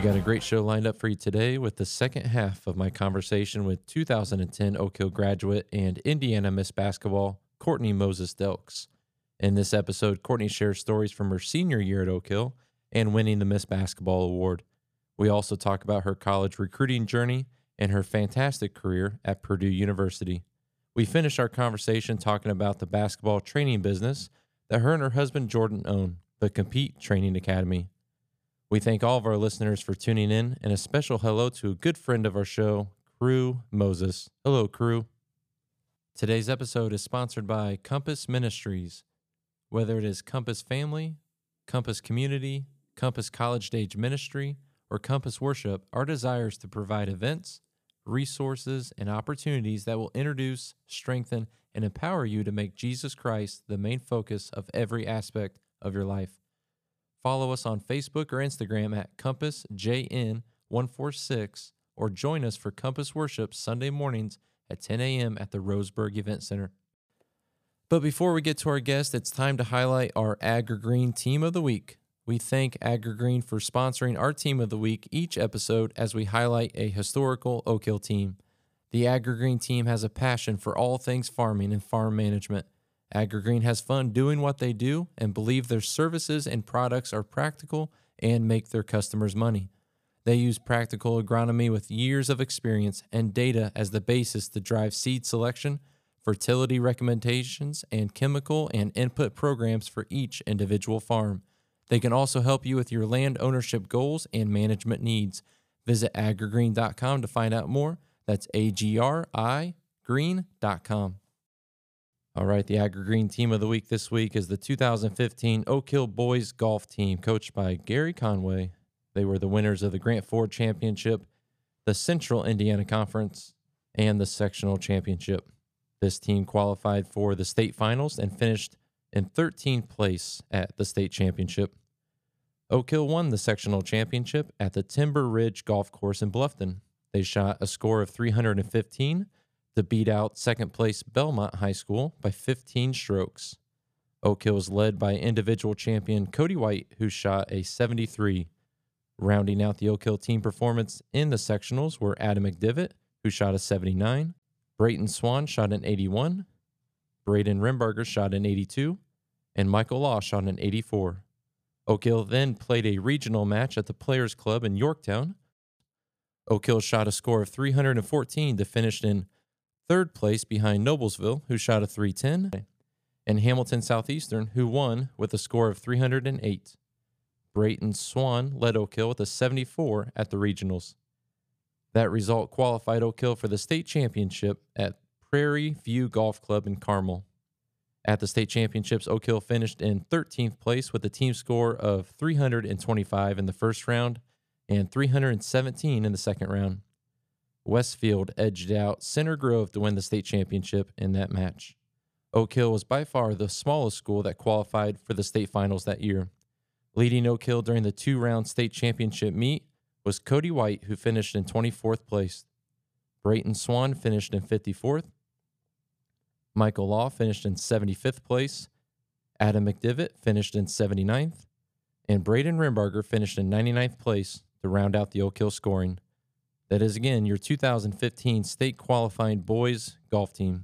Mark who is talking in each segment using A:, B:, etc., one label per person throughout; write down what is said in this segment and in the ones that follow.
A: We got a great show lined up for you today with the second half of my conversation with 2010 Oak Hill graduate and Indiana Miss Basketball, Courtney Moses Delks. In this episode, Courtney shares stories from her senior year at Oak Hill and winning the Miss Basketball Award. We also talk about her college recruiting journey and her fantastic career at Purdue University. We finish our conversation talking about the basketball training business that her and her husband Jordan own, the Compete Training Academy. We thank all of our listeners for tuning in, and a special hello to a good friend of our show, Crew Moses. Hello, Crew. Today's episode is sponsored by Compass Ministries. Whether it is Compass Family, Compass Community, Compass College Stage Ministry, or Compass Worship, our desire is to provide events, resources, and opportunities that will introduce, strengthen, and empower you to make Jesus Christ the main focus of every aspect of your life. Follow us on Facebook or Instagram at CompassJN146 or join us for Compass Worship Sunday mornings at 10 a.m. at the Roseburg Event Center. But before we get to our guest, it's time to highlight our AgriGreen Team of the Week. We thank AgriGreen for sponsoring our Team of the Week each episode as we highlight a historical Oak Hill team. The AgriGreen team has a passion for all things farming and farm management. AgriGreen has fun doing what they do and believe their services and products are practical and make their customers money. They use practical agronomy with years of experience and data as the basis to drive seed selection, fertility recommendations, and chemical and input programs for each individual farm. They can also help you with your land ownership goals and management needs. Visit agrigreen.com to find out more. That's A G R I green.com. All right, the AgriGreen team of the week this week is the 2015 Oak Hill Boys Golf Team, coached by Gary Conway. They were the winners of the Grant 4 Championship, the Central Indiana Conference, and the Sectional Championship. This team qualified for the state finals and finished in 13th place at the state championship. Oak Hill won the sectional championship at the Timber Ridge Golf Course in Bluffton. They shot a score of 315 to beat out second place Bellmont High School by 15 strokes. Oak Hill was led by individual champion Cody White, who shot a 73. Rounding out the Oak Hill team performance in the sectionals were Adam McDivitt, who shot a 79, Brayton Swan shot an 81, Braden Rimberger shot an 82, and Michael Law shot an 84. Oak Hill then played a regional match at the Players Club in Yorktown. Oak Hill shot a score of 314 to finish in third place behind Noblesville, who shot a 310, and Hamilton Southeastern, who won with a score of 308. Brayton Swan led Oak Hill with a 74 at the regionals. That result qualified Oak Hill for the state championship at Prairie View Golf Club in Carmel. At the state championships, Oak Hill finished in 13th place with a team score of 325 in the first round and 317 in the second round. Westfield edged out Center Grove to win the state championship in that match. Oak Hill was by far the smallest school that qualified for the state finals that year. Leading Oak Hill during the two round state championship meet was Cody White, who finished in 24th place. Brayton Swan finished in 54th. Michael Law finished in 75th place. Adam McDivitt finished in 79th. And Braden Rimbarger finished in 99th place to round out the Oak Hill scoring. That is again your 2015 state qualifying boys golf team.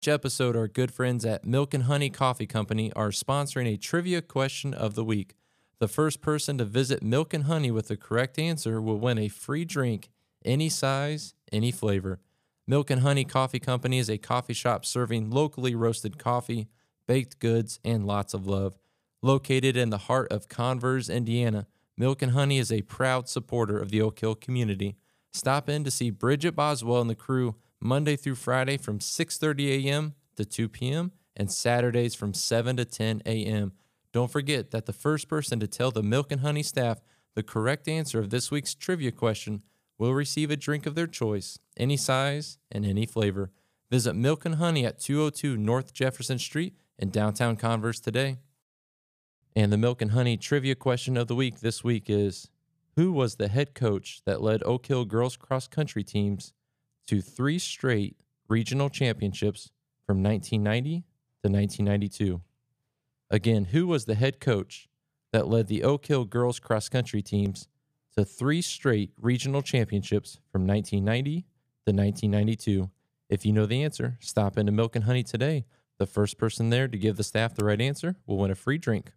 A: Each episode, our good friends at Milk and Honey Coffee Company are sponsoring a trivia question of the week. The first person to visit Milk and Honey with the correct answer will win a free drink, any size, any flavor. Milk and Honey Coffee Company is a coffee shop serving locally roasted coffee, baked goods, and lots of love. Located in the heart of Converse, Indiana, Milk and Honey is a proud supporter of the Oak Hill community. Stop in to see Bridget Boswell and the crew Monday through Friday from 6:30 a.m. to 2 p.m. and Saturdays from 7 to 10 a.m. Don't forget that the first person to tell the Milk and Honey staff the correct answer of this week's trivia question will receive a drink of their choice, any size and any flavor. Visit Milk and Honey at 202 North Jefferson Street in downtown Converse today. And the milk and honey trivia question of the week this week is Who was the head coach that led Oak Hill girls cross country teams to three straight regional championships from 1990 to 1992? Again, who was the head coach that led the Oak Hill girls cross country teams to three straight regional championships from 1990 to 1992? If you know the answer, stop into Milk and Honey today. The first person there to give the staff the right answer will win a free drink.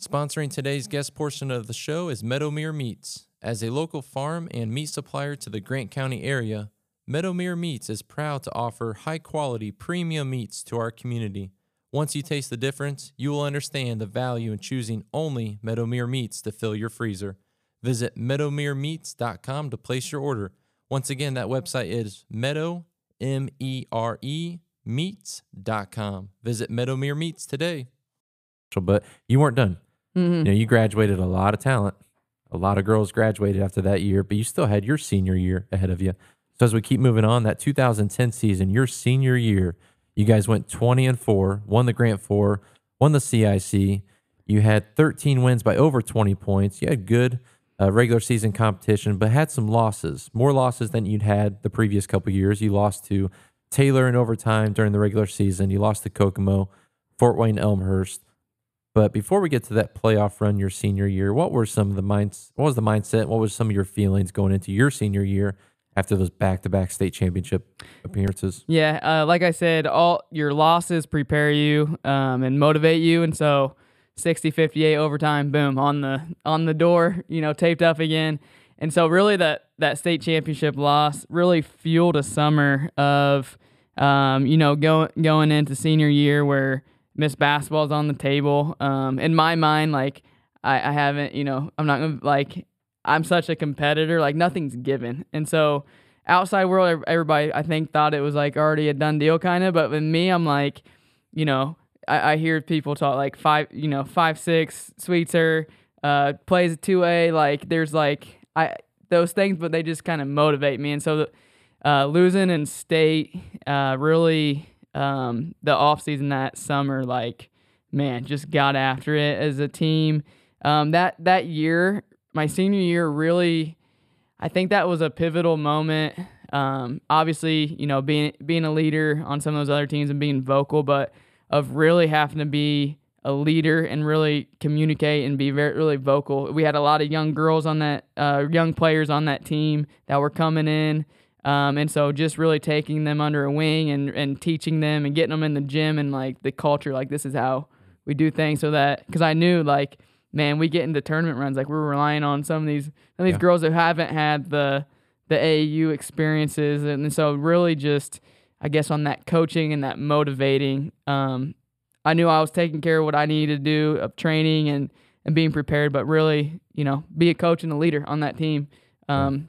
A: Sponsoring today's guest portion of the show is Meadowmere Meats. As a local farm and meat supplier to the Grant County area, Meadowmere Meats is proud to offer high quality premium meats to our community. Once you taste the difference, you will understand the value in choosing only Meadowmere Meats to fill your freezer. Visit meadowmeremeats.com to place your order. Once again, that website is meadow, M E R E, meats.com. Visit Meadowmere Meats today. But you weren't done.
B: Mhm.
A: You know, you graduated a lot of talent. A lot of girls graduated after that year, but you still had your senior year ahead of you. So as we keep moving on, that 2010 season, your senior year, you guys went 20 and 4, won the Grant 4, won the CIC. You had 13 wins by over 20 points. You had good uh, regular season competition, but had some losses, more losses than you'd had the previous couple years. You lost to Taylor in overtime during the regular season. You lost to Kokomo, Fort Wayne, Elmhurst. But before we get to that playoff run your senior year, what were some of the minds? What was the mindset? What was some of your feelings going into your senior year after those back-to-back state championship appearances?
B: Yeah, uh, like I said, all your losses prepare you um, and motivate you, and so 60, 58 overtime, boom, on the on the door, you know, taped up again. And so really that that state championship loss really fueled a summer of um, you know, going going into senior year where Miss Basketball's on the table. Um, in my mind, like I, I haven't, you know, I'm not gonna like I'm such a competitor, like nothing's given. And so outside world, everybody I think thought it was like already a done deal kind of, but with me, I'm like, you know, I, I hear people talk like five, you know, five six Sweetser, uh, plays two A. Like there's like I those things, but they just kind of motivate me. And so uh, losing in state uh, really um, the off season that summer, like man, just got after it as a team. Um, that that year, my senior year, really, I think that was a pivotal moment. Um, obviously, you know, being being a leader on some of those other teams and being vocal, but of really having to be a leader and really communicate and be very really vocal. We had a lot of young girls on that, uh, young players on that team that were coming in. Um, and so just really taking them under a wing and, and teaching them and getting them in the gym and like the culture, like this is how we do things so that, cause I knew like, man, we get into tournament runs, like we're relying on some of these, some of these
A: Yeah.
B: girls who haven't had the, the AAU experiences. And so really just, I guess on that coaching and that motivating, um, I knew I was taking care of what I needed to do of training and, and being prepared, but really, you know, be a coach and a leader on that team. Um,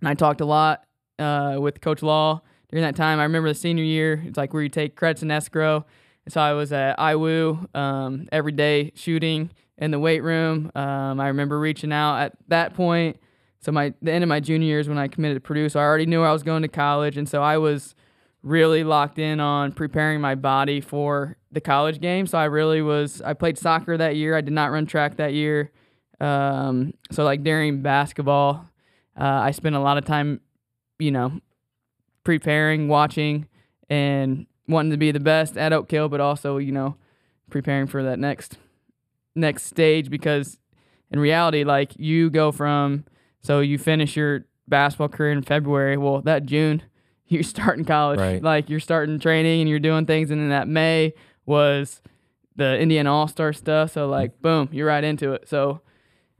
B: and I talked a lot uh, with Coach Law during that time. I remember the senior year, it's like where you take credits and escrow. And so I was at IWU um, every day shooting in the weight room. Um, I remember reaching out at that point. So my the end of my junior years when I committed to Purdue, so I already knew I was going to college, and so I was really locked in on preparing my body for the college game. So I really was. I played soccer that year. I did not run track that year. Um, so like during basketball, uh, I spent a lot of time, you know, preparing, watching, and wanting to be the best at Oak Hill, but also you know, preparing for that next next stage because in reality, like you go from so you finish your basketball career in February. Well, that June, you're starting college.
A: Right.
B: Like you're starting training and you're doing things, and then that May was the Indian All Star stuff. So like, mm. boom, you're right into it. So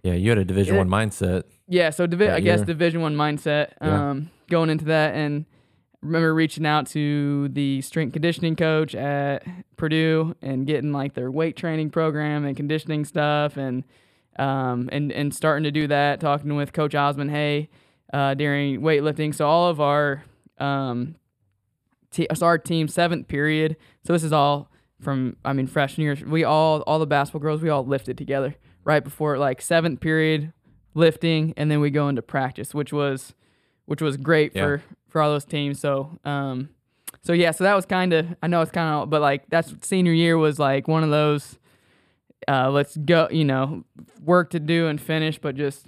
A: Yeah, you had a Division
B: Yeah.
A: One mindset.
B: Yeah, so divi- I guess
A: year.
B: Division One mindset
A: Yeah.
B: um, going into that, and remember reaching out to the strength conditioning coach at Purdue and getting like their weight training program and conditioning stuff, and um, and and starting to do that. Talking with Coach Osmond Hay uh, during weightlifting. So all of our um, te- so our team seventh period. So this is all from I mean freshman year. We all all the basketball girls we all lifted together right before like seventh period lifting, and then we go into practice, which was which was great
A: Yeah.
B: for for all those teams. So um, so yeah, so that was kind of I know it's kind of but like that's senior year was like one of those. Uh, let's go, you know, work to do and finish, but just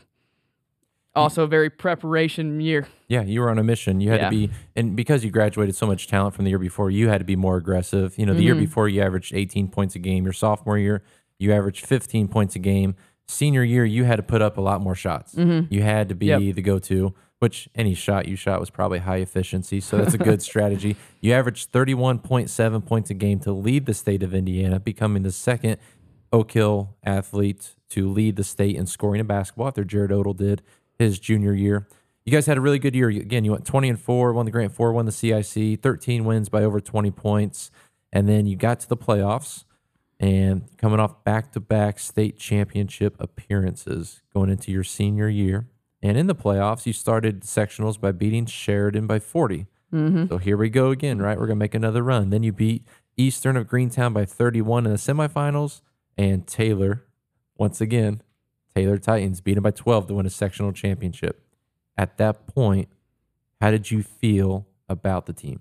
B: also a very preparation year.
A: Yeah, you were on a mission. You had
B: Yeah.
A: to be, and because you graduated so much talent from the year before, you had to be more aggressive. You know, the year
B: Mhm.
A: before you averaged 18 points a game. Your sophomore year, you averaged 15 points a game. Senior year, you had to put up a lot more shots. You had to be
B: Mm-hmm. Yep.
A: the go-to. Which any shot you shot was probably high efficiency, so that's a good strategy. You averaged 31.7 points a game to lead the state of Indiana, becoming the second Oak Hill athlete to lead the state in scoring in basketball after Jared Odell did his junior year. You guys had a really good year. Again, you went 20 and 4, won the Grant 4, won the CIC, 13 wins by over 20 points. And then you got to the playoffs and coming off back to back state championship appearances going into your senior year. And in the playoffs, you started sectionals by beating Sheridan by 40. So here we go again, right? We're going to make another run. Then you beat Eastern of Greentown by 31 in the semifinals. And Taylor, once again, Taylor Titans beat him by 12 to win a sectional championship. At that point, how did you feel about the team?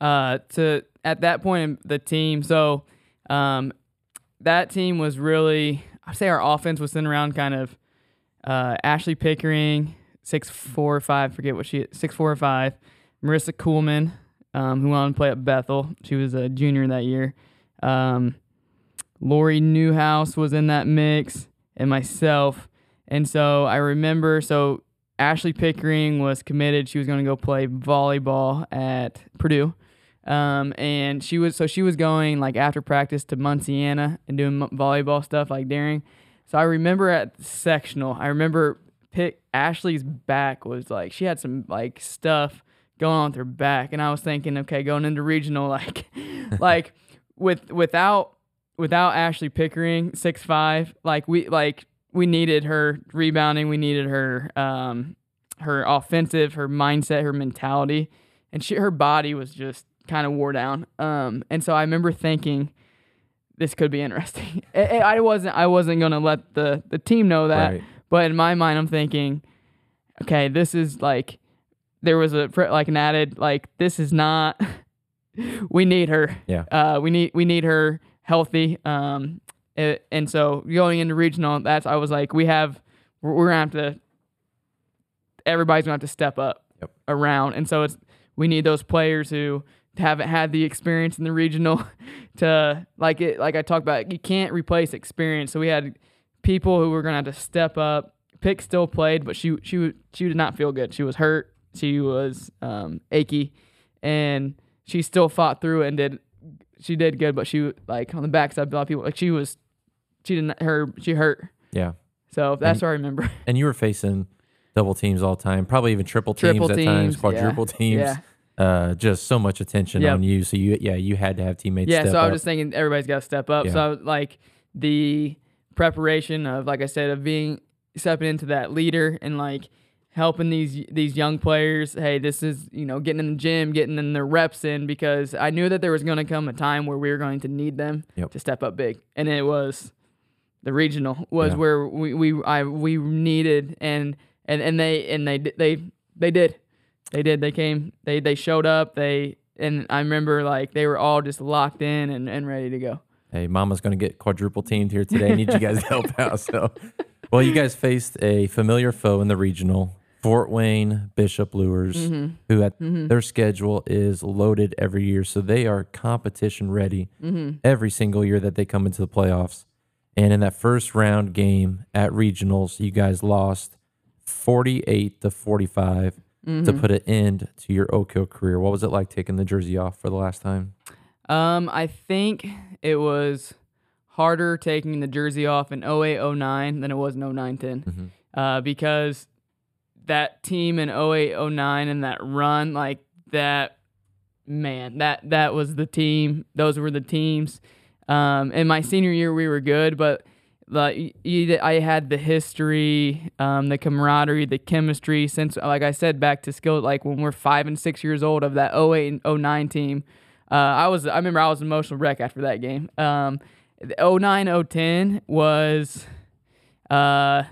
B: uh, to at that point the team. So um, that team was really, I'd say our offense was sitting around kind of uh, Ashley Pickering, six four or five, forget what she six four or five. Marissa Kuhlman, um, who went on to play at Bethel. She was a junior that year. Um, Lori Newhouse was in that mix, and myself. And so I remember, so Ashley Pickering was committed. She was going to go play volleyball at Purdue. Um, and she was, so she was going like after practice to Munciana and doing volleyball stuff like daring. So I remember at sectional, I remember pick Ashley's back was like, she had some like stuff going on with her back. And I was thinking, okay, going into regional, like, like with, without, without Ashley Pickering, six five, like we like we needed her rebounding, we needed her um her offensive, her mindset, her mentality, and she her body was just kind of wore down. Um, and so I remember thinking this could be interesting. I, wasn't I wasn't gonna let the the team know that,
A: Right.
B: but in my mind I'm thinking, okay, this is like there was a like an added like this is not we need her.
A: Yeah.
B: Uh, we need we need her healthy. Um, it, and so going into regional, that's I was like, we have we're, we're gonna have to. Everybody's gonna have to step up
A: Yep.
B: around, and so it's we need those players who haven't had the experience in the regional to like it. Like I talked about, you can't replace experience. So we had people who were gonna have to step up. Pick still played, but she she she did not feel good. She was hurt. She was um, achy, and she still fought through and did she did good, but she like on the backside, a lot of people like she was she didn't her she hurt.
A: Yeah.
B: So that's what I remember.
A: And you were facing double teams all the time, probably even triple teams
B: Triple
A: at
B: teams,
A: times,
B: yeah.
A: quadruple teams.
B: Yeah.
A: Uh, just so much attention
B: Yep.
A: on you. So you, yeah, you had to have teammates.
B: yeah, so I
A: up.
B: was just thinking everybody's got to step up.
A: Yeah.
B: So like the preparation of like I said of being stepping into that leader and like helping these these young players. Hey, this is you know getting in the gym, getting in their reps in because I knew that there was going to come a time where we were going to need them
A: Yep.
B: to step up big, and it was the regional was
A: Yeah.
B: where we we I we needed and and and they and they they they did they did they came they they showed up they and I remember like they were all just locked in and, and ready to go.
A: hey, Mama's going to get quadruple teamed here today. I need you guys to help out. So, well, you guys faced a familiar foe in the regional, Fort Wayne Bishop Luers,
B: Mm-hmm.
A: who at their schedule is loaded every year. So they are competition ready
B: Mm-hmm.
A: every single year that they come into the playoffs. And in that first round game at regionals, you guys lost 48 to 45 to
B: Mm-hmm.
A: put an end to your Oak Hill career. What was it like taking the jersey off for the last time?
B: Um, I think it was harder taking the jersey off in 08 09 than it was in 09 10 uh, because that team in 08 09 and that run like that man that that was the team those were the teams um, in my senior year we were good but y- I had the history, um, the camaraderie, the chemistry since, like I said, back to skill, like when we're five and six years old of that 08 and 09 team. Uh, I was, I remember I was an emotional wreck after that game. Um, the 09 010 was, uh,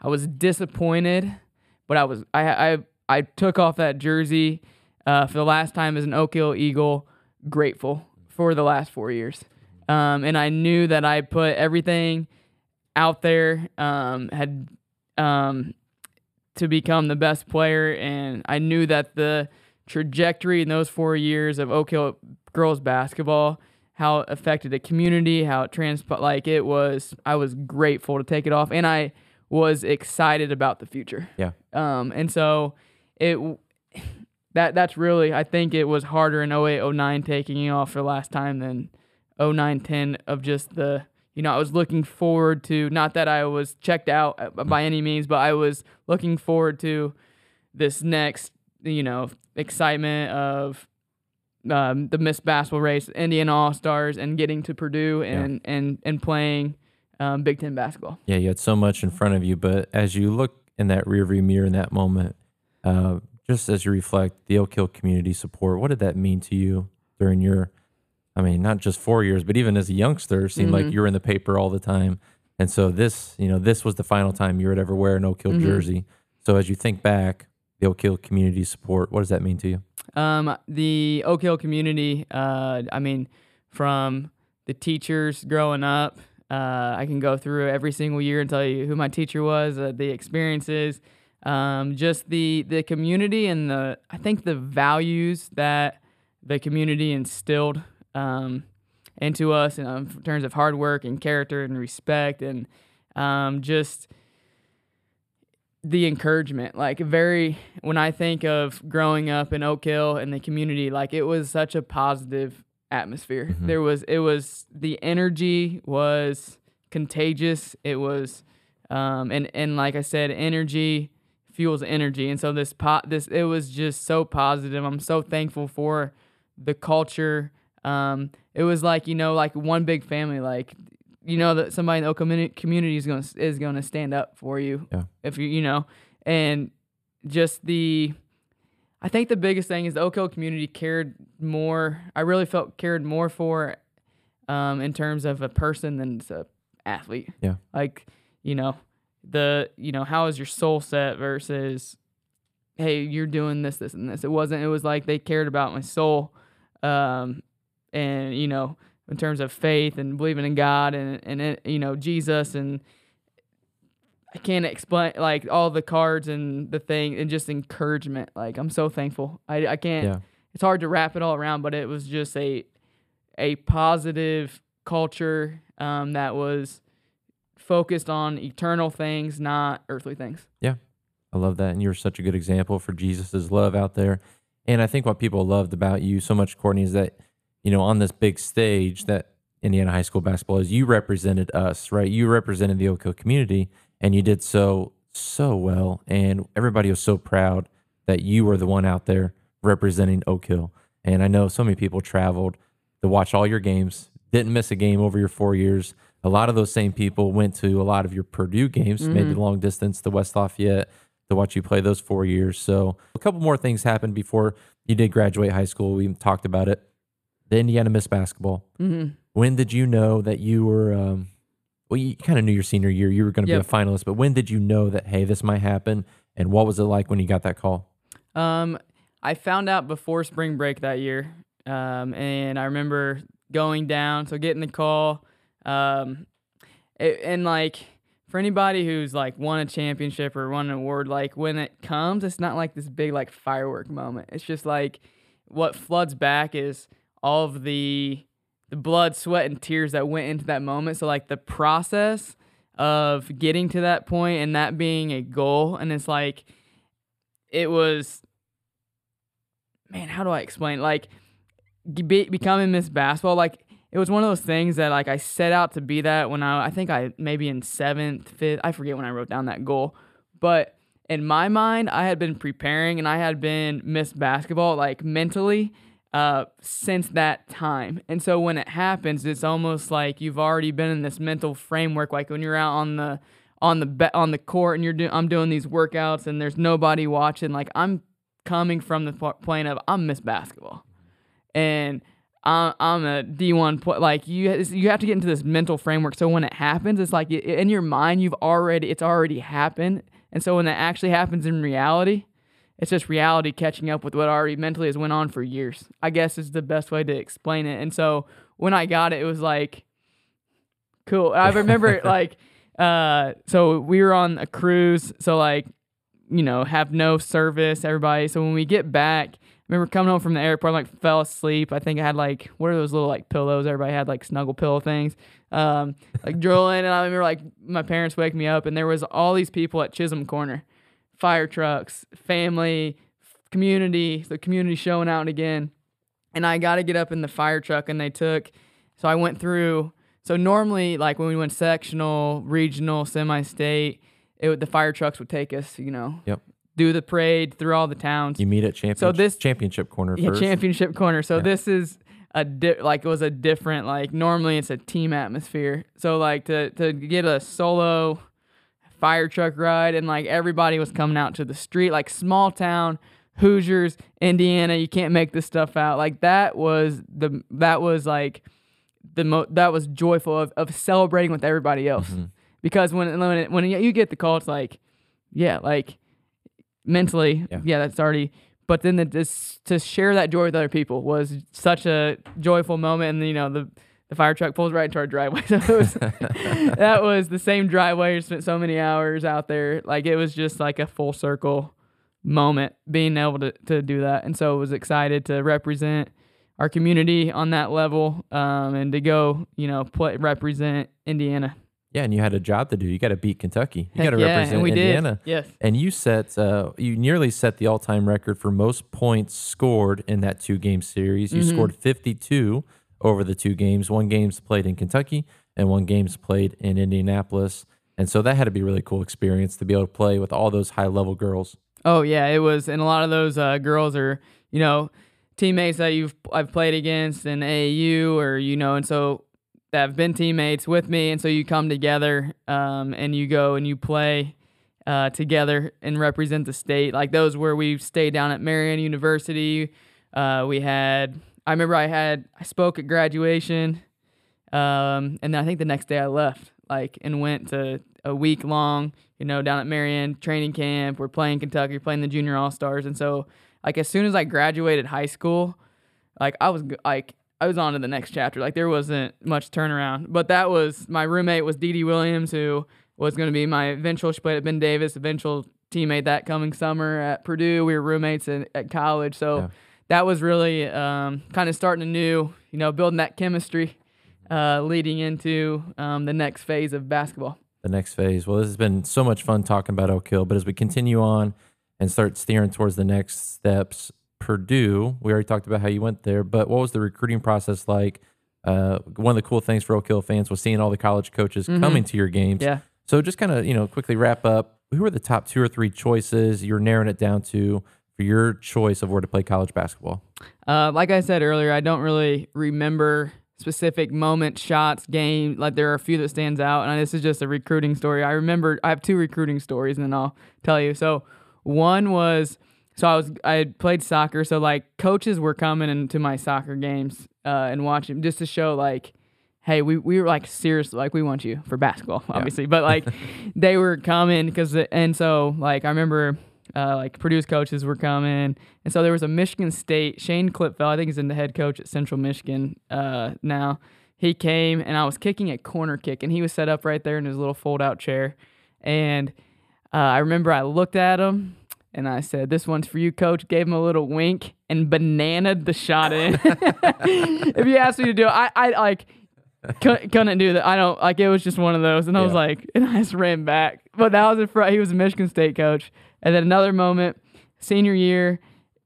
B: I was disappointed, but I was, I, I, I took off that jersey, uh, for the last time as an Oak Hill Eagle, grateful for the last four years. Um, and I knew that I put everything out there, um, had um, to become the best player, and I knew that the trajectory in those four years of Oak Hill girls basketball how it affected the community, how it transpo like it was I was grateful to take it off and I was excited about the future.
A: Yeah.
B: Um and so it that that's really I think it was harder in 08 09 taking it off for the last time than 09 10 of just the you know I was looking forward to not that I was checked out uh, by any means but I was looking forward to this next you know excitement of um, the Miss Basketball race, Indian All Stars, and getting to Purdue and and and playing um, Big Ten basketball.
A: Yeah, you had so much in front of you, but as you look in that rearview mirror in that moment, uh, just as you reflect the Oak Hill community support, what did that mean to you during your, I mean, not just four years, but even as a youngster, it seemed like
B: Mhm.
A: you were in the paper all the time. And so this, you know, this was the final time you would ever wear an Oak Hill
B: Mhm.
A: jersey. So as you think back, the Oak Hill community support, what does that mean to you?
B: Um, the Oak Hill community, uh, I mean, from the teachers growing up, uh, I can go through every single year and tell you who my teacher was, uh, the experiences, um, just the the community and the I think the values that the community instilled um, into us in, um, in terms of hard work and character and respect and um, just the encouragement. Like very when i think of growing up in oak hill and the community like it was such a positive atmosphere.
A: Mhm.
B: there was it was the energy was contagious. It was um and and like i said energy fuels energy. And so this pot this it was just so positive. I'm so thankful for the culture um it was like you know like one big family like you know that somebody in the Oak community is going to is going to stand up for you
A: Yeah.
B: if you you know and just the I think the biggest thing is the Oak Hill community cared more. I really felt cared more for um, in terms of a person than a athlete.
A: Yeah.
B: Like you know the you know how is your soul set versus hey you're doing this this and this. It wasn't. It was like they cared about my soul, um, and you know in terms of faith and believing in God and and you know Jesus and I can't explain like all the cards and the thing and just encouragement. Like I'm so thankful. I I can't.
A: Yeah.
B: It's hard to wrap it all around, but it was just a a positive culture um, that was focused on eternal things, not earthly things.
A: Yeah, I love that. And you're such a good example for Jesus' love out there. And I think what people loved about you so much, Courtney, is that, you know, on this big stage that Indiana high school basketball is, you represented us, right? You represented the Oak Hill community and you did so, so well. And everybody was so proud that you were the one out there representing Oak Hill. And I know so many people traveled to watch all your games, didn't miss a game over your four years. A lot of those same people went to a lot of your Purdue games, maybe
B: Mhm.
A: long distance to West Lafayette to watch you play those four years. So a couple more things happened before you did graduate high school. We talked about it. The Indiana Miss Basketball.
B: Mm-hmm.
A: When did you know that you were? Um, well, you kind of knew your senior year you were going to
B: Yep.
A: be a finalist, but when did you know that hey, this might happen? And what was it like when you got that call?
B: Um, I found out before spring break that year, um, and I remember going down, so getting the call, um, it, and like for anybody who's like won a championship or won an award, like when it comes, it's not like this big like firework moment. It's just like what floods back is all of the the blood, sweat, and tears that went into that moment. So like the process of getting to that point and that being a goal, and it's like it was man how do i explain? Like be, becoming miss basketball like it was one of those things that like i set out to be that when i i think i maybe in seventh fifth i forget when i wrote down that goal. But in my mind i had been preparing and i had been miss basketball like mentally uh, since that time. And so when it happens it's almost like you've already been in this mental framework like when you're out on the on the be- on the court and you're doing I'm doing these workouts and there's nobody watching like I'm coming from the pl- plane of I'm Miss Basketball. And I'm, a D1 pl- like you you have to get into this mental framework. So when it happens it's like in your mind you've already it's already happened. And so when that actually happens in reality it's just reality catching up with what already mentally has went on for years I guess is the best way to explain it and so when I got it it was like cool I remember like uh so we were on a cruise so like you know have no service everybody so when we get back I remember coming home from the airport, like fell asleep. I think I had like what are those little like pillows? Everybody had like snuggle pillow things, um, like drooling. And I remember like my parents waking me up, and there was all these people at Chisholm Corner, fire trucks, family, community, the community showing out again. And I got to get up in the fire truck, and they took. So I went through. So normally, like when we went sectional, regional, semi-state, it would, the fire trucks would take us, you know,
A: Yep.
B: do the parade through all the towns.
A: You meet at championship.
B: So this-
A: championship corner
B: Yeah,
A: first.
B: championship corner. So
A: Yeah.
B: this is a di- like it was a different like normally it's a team atmosphere. So like to to get a solo fire truck ride and like everybody was coming out to the street like small town Hoosiers, Indiana, you can't make this stuff out. Like that was the that was like the mo- that was joyful of, of celebrating with everybody else.
A: Mhm.
B: Because when when it, when you get the call it's like yeah, like mentally,
A: Yeah.
B: yeah, that's already. But then the, this, to share that joy with other people was such a joyful moment, and you know the the fire truck pulls right into our driveway. So was that was the same driveway. We spent so many hours out there. Like it was just like a full circle moment being able to to do that, and so I was excited to represent our community on that level, um, and to go, you know, play represent Indiana.
A: Yeah, and you had a job to do. You got to beat Kentucky. You got to
B: yeah,
A: represent
B: and we
A: Indiana.
B: did. Yes.
A: And you set, uh, you nearly set the all-time record for most points scored in that two-game series. You
B: Mhm.
A: scored 52 over the two games. One game's played in Kentucky, and one game's played in Indianapolis. And so that had to be a really cool experience to be able to play with all those high-level girls.
B: Oh yeah, it was, and a lot of those uh, girls are, you know, teammates that you've I've played against in AAU or you know, and so that have been teammates with me, and so you come together, um, and you go and you play uh, together and represent the state. Like those where we stayed down at Marian University. Uh, we had, I remember I had I spoke at graduation, um, and then I think the next day I left, like, and went to a week long, you know, down at Marian training camp. We're playing Kentucky, playing the junior all stars, and so like as soon as I graduated high school, like I was like I was on to the next chapter. Like there wasn't much turnaround. But that was my roommate was Dee Dee Williams, who was going to be my eventual. She played at Ben Davis, eventual teammate that coming summer at Purdue. We were roommates in, at college, so
A: Yeah.
B: That was really um, kind of starting anew. You know, building that chemistry, uh, leading into um, the next phase of basketball.
A: the next phase. Well, this has been so much fun talking about Oak Hill, but as we continue on and start steering towards the next steps, Purdue, we already talked about how you went there, but what was the recruiting process like? Uh, one of the cool things for Oak Hill fans was seeing all the college coaches
B: Mhm.
A: coming to your games.
B: Yeah.
A: So just kind of, you know, quickly wrap up. Who were the top two or three choices you're narrowing it down to for your choice of where to play college basketball?
B: Uh, like I said earlier, I don't really remember specific moments, shots, game. Like there are a few that stands out, and this is just a recruiting story. I remember I have two recruiting stories, and then I'll tell you. So one was so I was I had played soccer, so like coaches were coming into my soccer games uh, and watching just to show like. Hey, we, we were like seriously like we want you for basketball, obviously, but like they were coming because and so like I remember uh, like Purdue's coaches were coming, and so there was a Michigan State Shane Clipfell, I think he's in the head coach at Central Michigan uh, now. He came and I was kicking a corner kick, and he was set up right there in his little fold out chair, and uh, I remember I looked at him and I said, "This one's for you, coach." Gave him a little wink and bananaed the shot in. if you asked me to do it, I I like couldn't do that. I don't like it was just one of those, and I was like, and I just ran back. But that was in front. He was a Michigan State coach, and then another moment, senior year.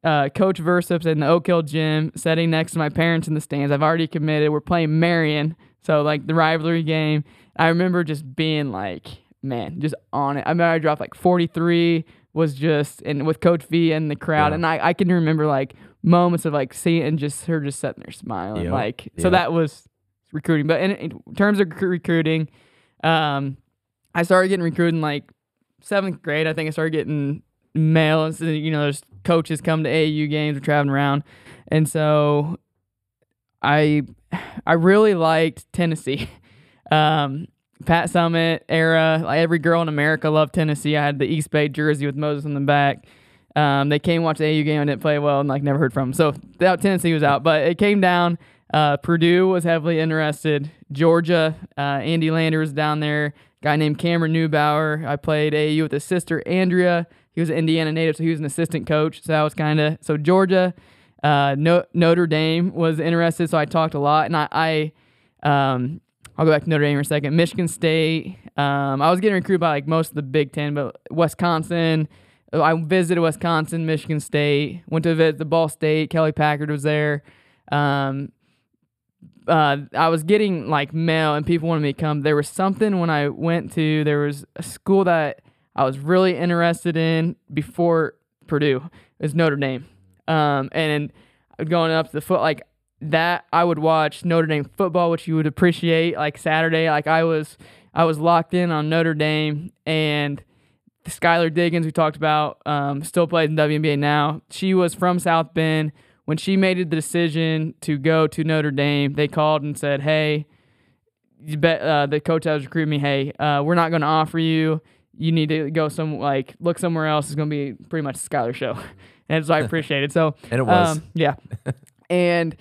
B: Uh, Coach Versyp's in the Oak Hill gym, sitting next to my parents in the stands. I've already committed. We're playing Marion, so like the rivalry game. I remember just being like, man, just on it. I remember I dropped like 43. Was just and with Coach V and the crowd,
A: Yeah.
B: and I I can remember like moments of like seeing and just her just sitting there smiling,
A: Yep.
B: like so that was recruiting. But in, in terms of recru- recruiting, um, I started getting recruited in like seventh grade. I think I started getting mail. and so, You know, there's coaches come to AAU games. We're traveling around, and so I I really liked Tennessee. Um, Pat Summitt era, like every girl in America loved Tennessee. I had the Eastbay jersey with Moses on the back. Um, they came watch the AU game. I didn't play well and like never heard from them. So that Tennessee was out, but it came down. Uh, Purdue was heavily interested. Georgia, uh, Andy Landers was down there. Guy named Cameron Neubauer. I played AU with his sister Andrea. He he was an Indiana native, so he was an assistant coach. So that was kind of so Georgia. Uh, no, Notre Dame was interested, so I talked a lot, and I, I um, I'll go back to Notre Dame for a second. Michigan State. Um, I was getting recruited by like most of the Big Ten, but Wisconsin. I visited Wisconsin, Michigan State. Went to visit the Ball State. Kelly Packard was there. Um, uh, I was getting like mail, and people wanted me to come. There was something when I went to. There was a school that I was really interested in before Purdue. Was Notre Dame. Um, and going up to the foot like that, I would watch Notre Dame football, which you would appreciate. Like Saturday, like I was, I was locked in on Notre Dame and Skylar Diggins, we talked about, um, still plays in WNBA now. She was from South Bend. When she made the decision to go to Notre Dame, they called and said, "Hey, you bet, uh, the coach that was recruiting me, hey, uh, we're not going to offer you. You need to go some like look somewhere else. It's going to be pretty much a Skylar show." and so I appreciate it. So
A: And it was.
B: um, yeah, and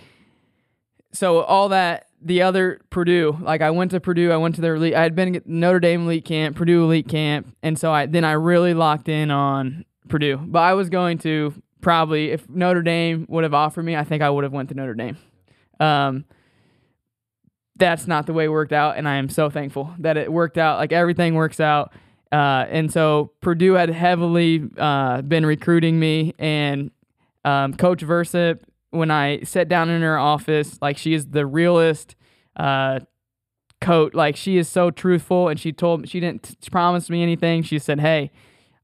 B: so all that the other Purdue, like I went to Purdue, I went to their elite. I had been at Notre Dame elite camp, Purdue elite camp, and so I then I really locked in on Purdue. But I was going to probably if Notre Dame would have offered me, I think I would have went to Notre Dame. Um, that's not the way it worked out, and I am so thankful that it worked out. Like everything works out. Uh, and so Purdue had heavily uh, been recruiting me, and um, Coach Versyp, when I sat down in her office, like she is the realest uh, coach. Like she is so truthful, and she told she didn't t- promise me anything. She said, "Hey,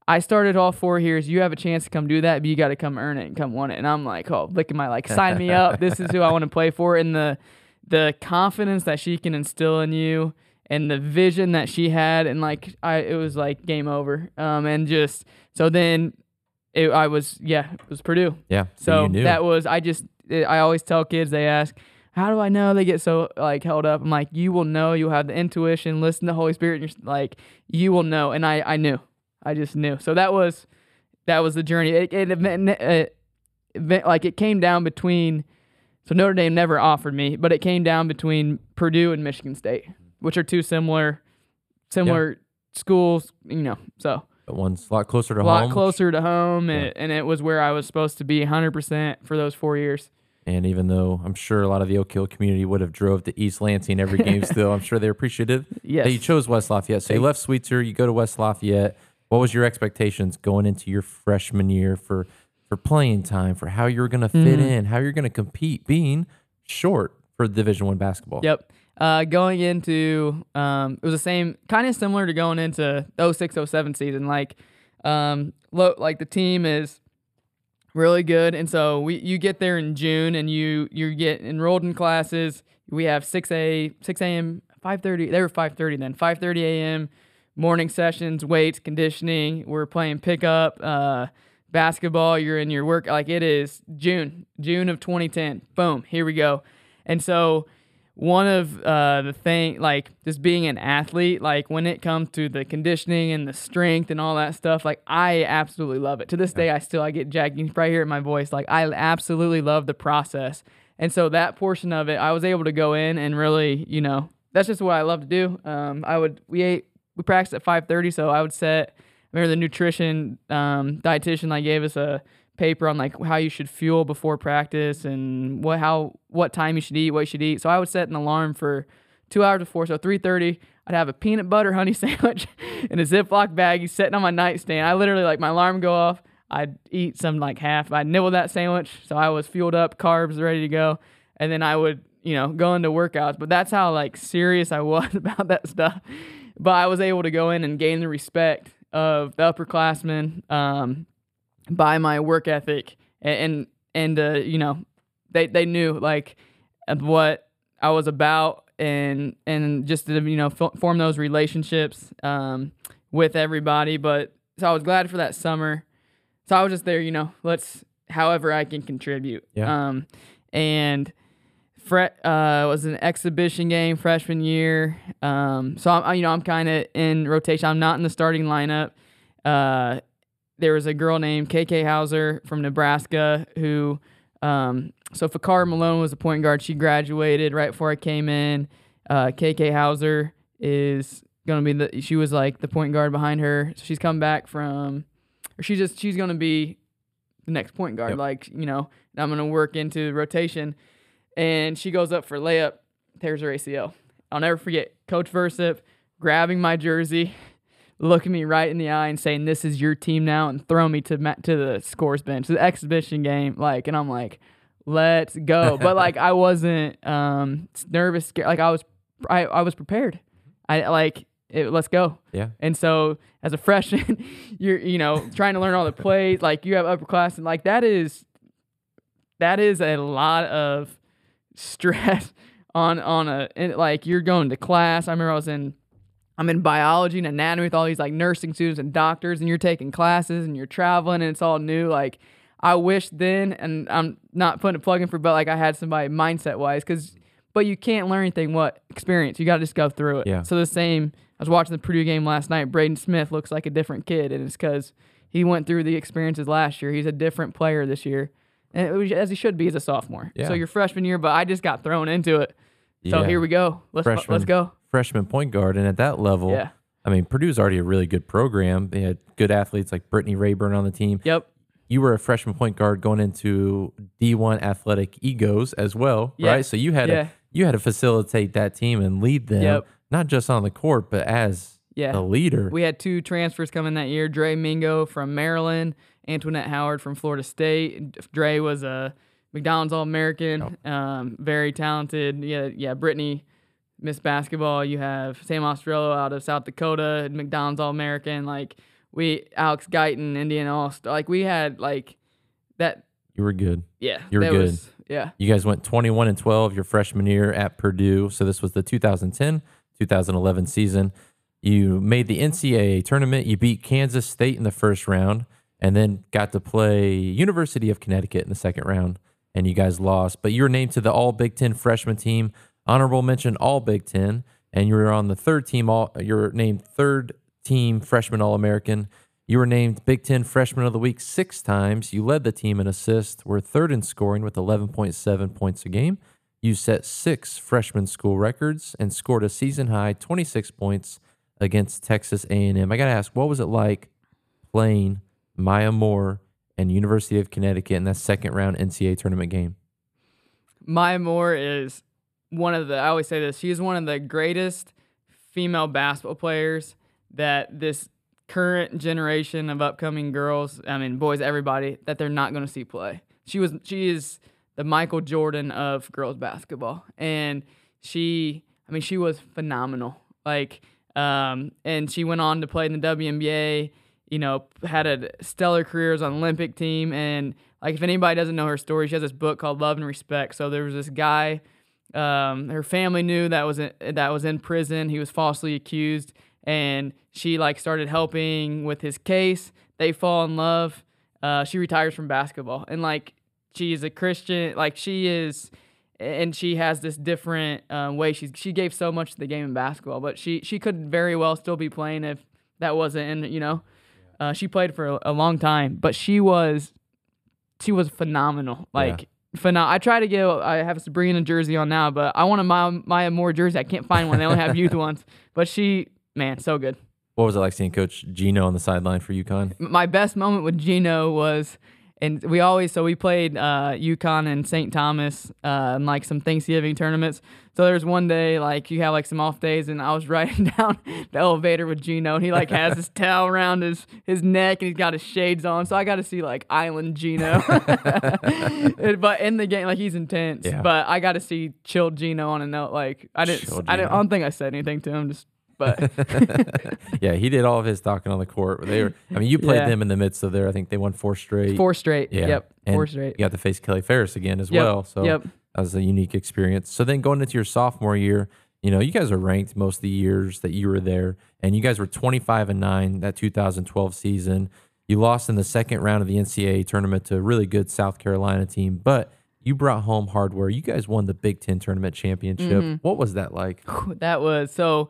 B: I started all four years. You have a chance to come do that, but you got to come earn it and come win it." And I'm like, "Oh, licking my like, sign me up. This is who I want to play for." And the the confidence that she can instill in you and the vision that she had and like I it was like game over. Um and just so then it, I was yeah, it was Purdue.
A: Yeah.
B: So that was I just I always tell kids they ask how do I know they get so like held up? I'm like you will know. You'll have the intuition. Listen to the Holy Spirit. And you're like you will know. And I I knew. I just knew. So that was that was the journey. It, it, it, it uh, like it came down between. So Notre Dame never offered me, but it came down between Purdue and Michigan State, which are two similar similar schools. You know, so
A: but one's a lot closer to
B: a lot
A: home.
B: closer to home,
A: Yeah.
B: and, and it was where I was supposed to be 100% for those four years.
A: And even though I'm sure a lot of the Oak Hill community would have drove to East Lansing every game still, I'm sure they're appreciative
B: Yes.
A: that you chose West Lafayette. So you left Sweetser, you go to West Lafayette. What was your expectations going into your freshman year for for playing time, for how you're going to fit
B: Mhm.
A: in, how you're going to compete, being short for Division One basketball?
B: Yep. Uh, going into um, it was the same, kind of similar to going into 06, 07 season. Like, um, lo- like the team is really good, and so we you get there in June, and you you get enrolled in classes. We have six a six a.m. five thirty. They were five thirty then. Five thirty a.m. morning sessions, weights, conditioning. We're playing pickup. Uh, basketball you're in your work like it is june june of 2010 boom here we go and so one of uh, the thing like just being an athlete like when it comes to the conditioning and the strength and all that stuff like i absolutely love it to this day i still i get jacked you can probably hear it in my voice like i absolutely love the process and so that portion of it i was able to go in and really you know that's just what i love to do um, i would we ate we practiced at 5.30 so i would set I remember the nutrition um, dietitian like gave us a paper on like how you should fuel before practice and what how what time you should eat, what you should eat. So I would set an alarm for two hours before. So three thirty, I'd have a peanut butter honey sandwich in a Ziploc baggie sitting on my nightstand. I literally like my alarm go off. I'd eat some like half. I'd nibble that sandwich, so I was fueled up, carbs ready to go, and then I would you know go into workouts. But that's how like serious I was about that stuff. But I was able to go in and gain the respect of the upperclassmen um, by my work ethic and and, uh, you know they they knew like what I was about and and just to you know f- form those relationships um, with everybody. But so I was glad for that summer. So I was just there, you know. Let's however I can contribute.
A: Yeah.
B: Um, and fre- uh, it was an exhibition game freshman year. Um, so I'm, you know, I'm kind of in rotation. I'm not in the starting lineup. Uh, there was a girl named KK Hauser from Nebraska who, um, so FahKara Malone was the point guard. She graduated right before I came in. Uh, KK Hauser is gonna be the. She was like the point guard behind her. So she's come back from or she's just she's gonna be the next point guard.
A: Yep.
B: Like you know, I'm gonna work into rotation. And she goes up for layup, tears her ACL. I'll never forget Coach Versyp grabbing my jersey, looking me right in the eye and saying, "This is your team now," and throwing me to ma- to the scores bench, the exhibition game. Like, and I'm like, "Let's go!" But like, I wasn't um, nervous, scared. Like, I was, I, I was prepared. I like, it, let's go.
A: Yeah.
B: And so, as a freshman, you're you know trying to learn all the plays. Like, you have upperclassmen. Like, that is, that is a lot of stress on on a like you're going to class. I remember I was in I'm in biology and anatomy with all these like nursing students and doctors, and you're taking classes and you're traveling and it's all new. Like I wish then, and I'm not putting a plug in for, but like I had somebody mindset wise, because but you can't learn anything what experience. You got to just go through it.
A: Yeah.
B: So the same. I was watching the Purdue game last night. Braden Smith looks like a different kid, and it's because he went through the experiences last year. He's a different player this year, and it was, as he should be as a sophomore.
A: Yeah.
B: So your freshman year, but I just got thrown into it. So
A: Yeah.
B: here we go. Let's
A: Freshman.
B: let's go.
A: Freshman point guard, and at that level,
B: Yeah.
A: I mean, Purdue's already a really good program. They had good athletes like Brittany Rayburn on the team.
B: Yep.
A: You were a freshman point guard going into D1 athletic egos as well,
B: Yeah.
A: right? So you had to you had to facilitate that team and lead them,
B: Yep.
A: not just on the court, but as
B: Yeah.
A: the leader.
B: We had two transfers coming that year. Drey Mingo from Maryland, Antoinette Howard from Florida State. Drey was a McDonald's All American, um, very talented. Yeah, yeah. Brittany, Miss Basketball. You have Sam Ostarello out of South Dakota, McDonald's All American. Like we, Alex Guyton, Indian All Star. Like we had like that.
A: you were good.
B: Yeah,
A: You were good.
B: Was, yeah,
A: You guys went 21 and 12 your freshman year at Purdue. So this was the 2010 2011 season. You made the NCAA tournament. You beat Kansas State in the first round and then got to play University of Connecticut in the second round. And you guys lost, but you were named to the All Big Ten freshman team. Honorable mention All Big Ten, and you were on the third team. All you're named third team freshman All American. You were named Big Ten Freshman of the Week six times. You led the team in assists, were third in scoring with 11.7 points a game. You set six freshman school records and scored a season high 26 points against Texas A&M. I got to ask, what was it like playing Maya Moore and University of Connecticut in that second round NCAA tournament game?
B: Maya Moore is one of the, I always say this, she is one of the greatest female basketball players that this current generation of upcoming girls, I mean, boys, everybody, that they're not going to see play. She was, she is the Michael Jordan of girls basketball. And she, I mean, she was phenomenal. Like, um, and she went on to play in the WNBA, you know, had a stellar career as an Olympic team. And like, if anybody doesn't know her story, she has this book called Love and Respect. So there was this guy, um, her family knew that was in, that was in prison. He was falsely accused, and she like started helping with his case. They fall in love. Uh, she retires from basketball, and like she is a Christian. Like she is, and she has this different uh, way. She she gave so much to the game of basketball, but she she could very well still be playing if that wasn't in you know. Uh, she played for a, a long time, but she was she was phenomenal. Like phenomenal. I try to get. I have a Sabrina jersey on now, but I want a Maya, Maya Moore jersey. I can't find one. They only have youth ones. But she, man, so good.
A: What was it like seeing Coach Geno on the sideline for UConn?
B: My best moment with Geno was, and we always so we played uh, UConn and St. Thomas uh, in like some Thanksgiving tournaments. So there's one day like you have like some off days, and I was riding down the elevator with Geno, and he like has his towel around his his neck, and he's got his shades on. So I got to see like Island Geno. but in the game, like he's intense.
A: Yeah.
B: But I got to see chilled Geno on a note. Like I didn't, I didn't, I don't think I said anything to him. Just but
A: yeah, he did all of his talking on the court. They were, I mean, you played
B: Yeah.
A: them in the midst of their, I think they won four straight.
B: four straight.
A: Yeah.
B: Yep.
A: And
B: Four straight.
A: You got to face Kelly Faris again as
B: Yep.
A: well. So
B: Yep.
A: that was a unique experience. So then going into your sophomore year, you know, you guys are ranked most of the years that you were there, and you guys were 25 and 9 that 2012 season. You lost in the second round of the NCAA tournament to a really good South Carolina team, but you brought home hardware. You guys won the Big Ten tournament championship.
B: Mm-hmm.
A: What was that like?
B: that was so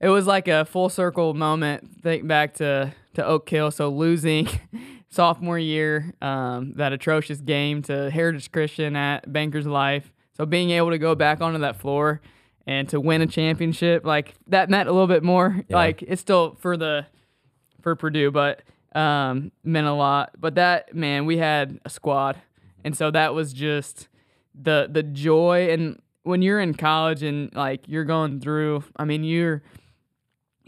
B: it was like a full circle moment think back to to oak hill so losing sophomore year um, that atrocious game to heritage christian at bankers life so being able to go back onto that floor and to win a championship like that meant a little bit more
A: Yeah.
B: like it's still for the for purdue but um, meant a lot. But that man, we had a squad, and so that was just the the joy. And when you're in college and like you're going through, I mean, you're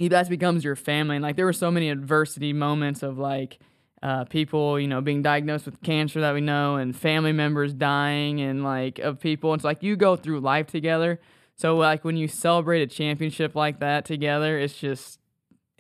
B: that becomes your family. And like there were so many adversity moments of like uh, people, you know, being diagnosed with cancer that we know, and family members dying, and like of people. It's like you go through life together. So like when you celebrate a championship like that together, it's just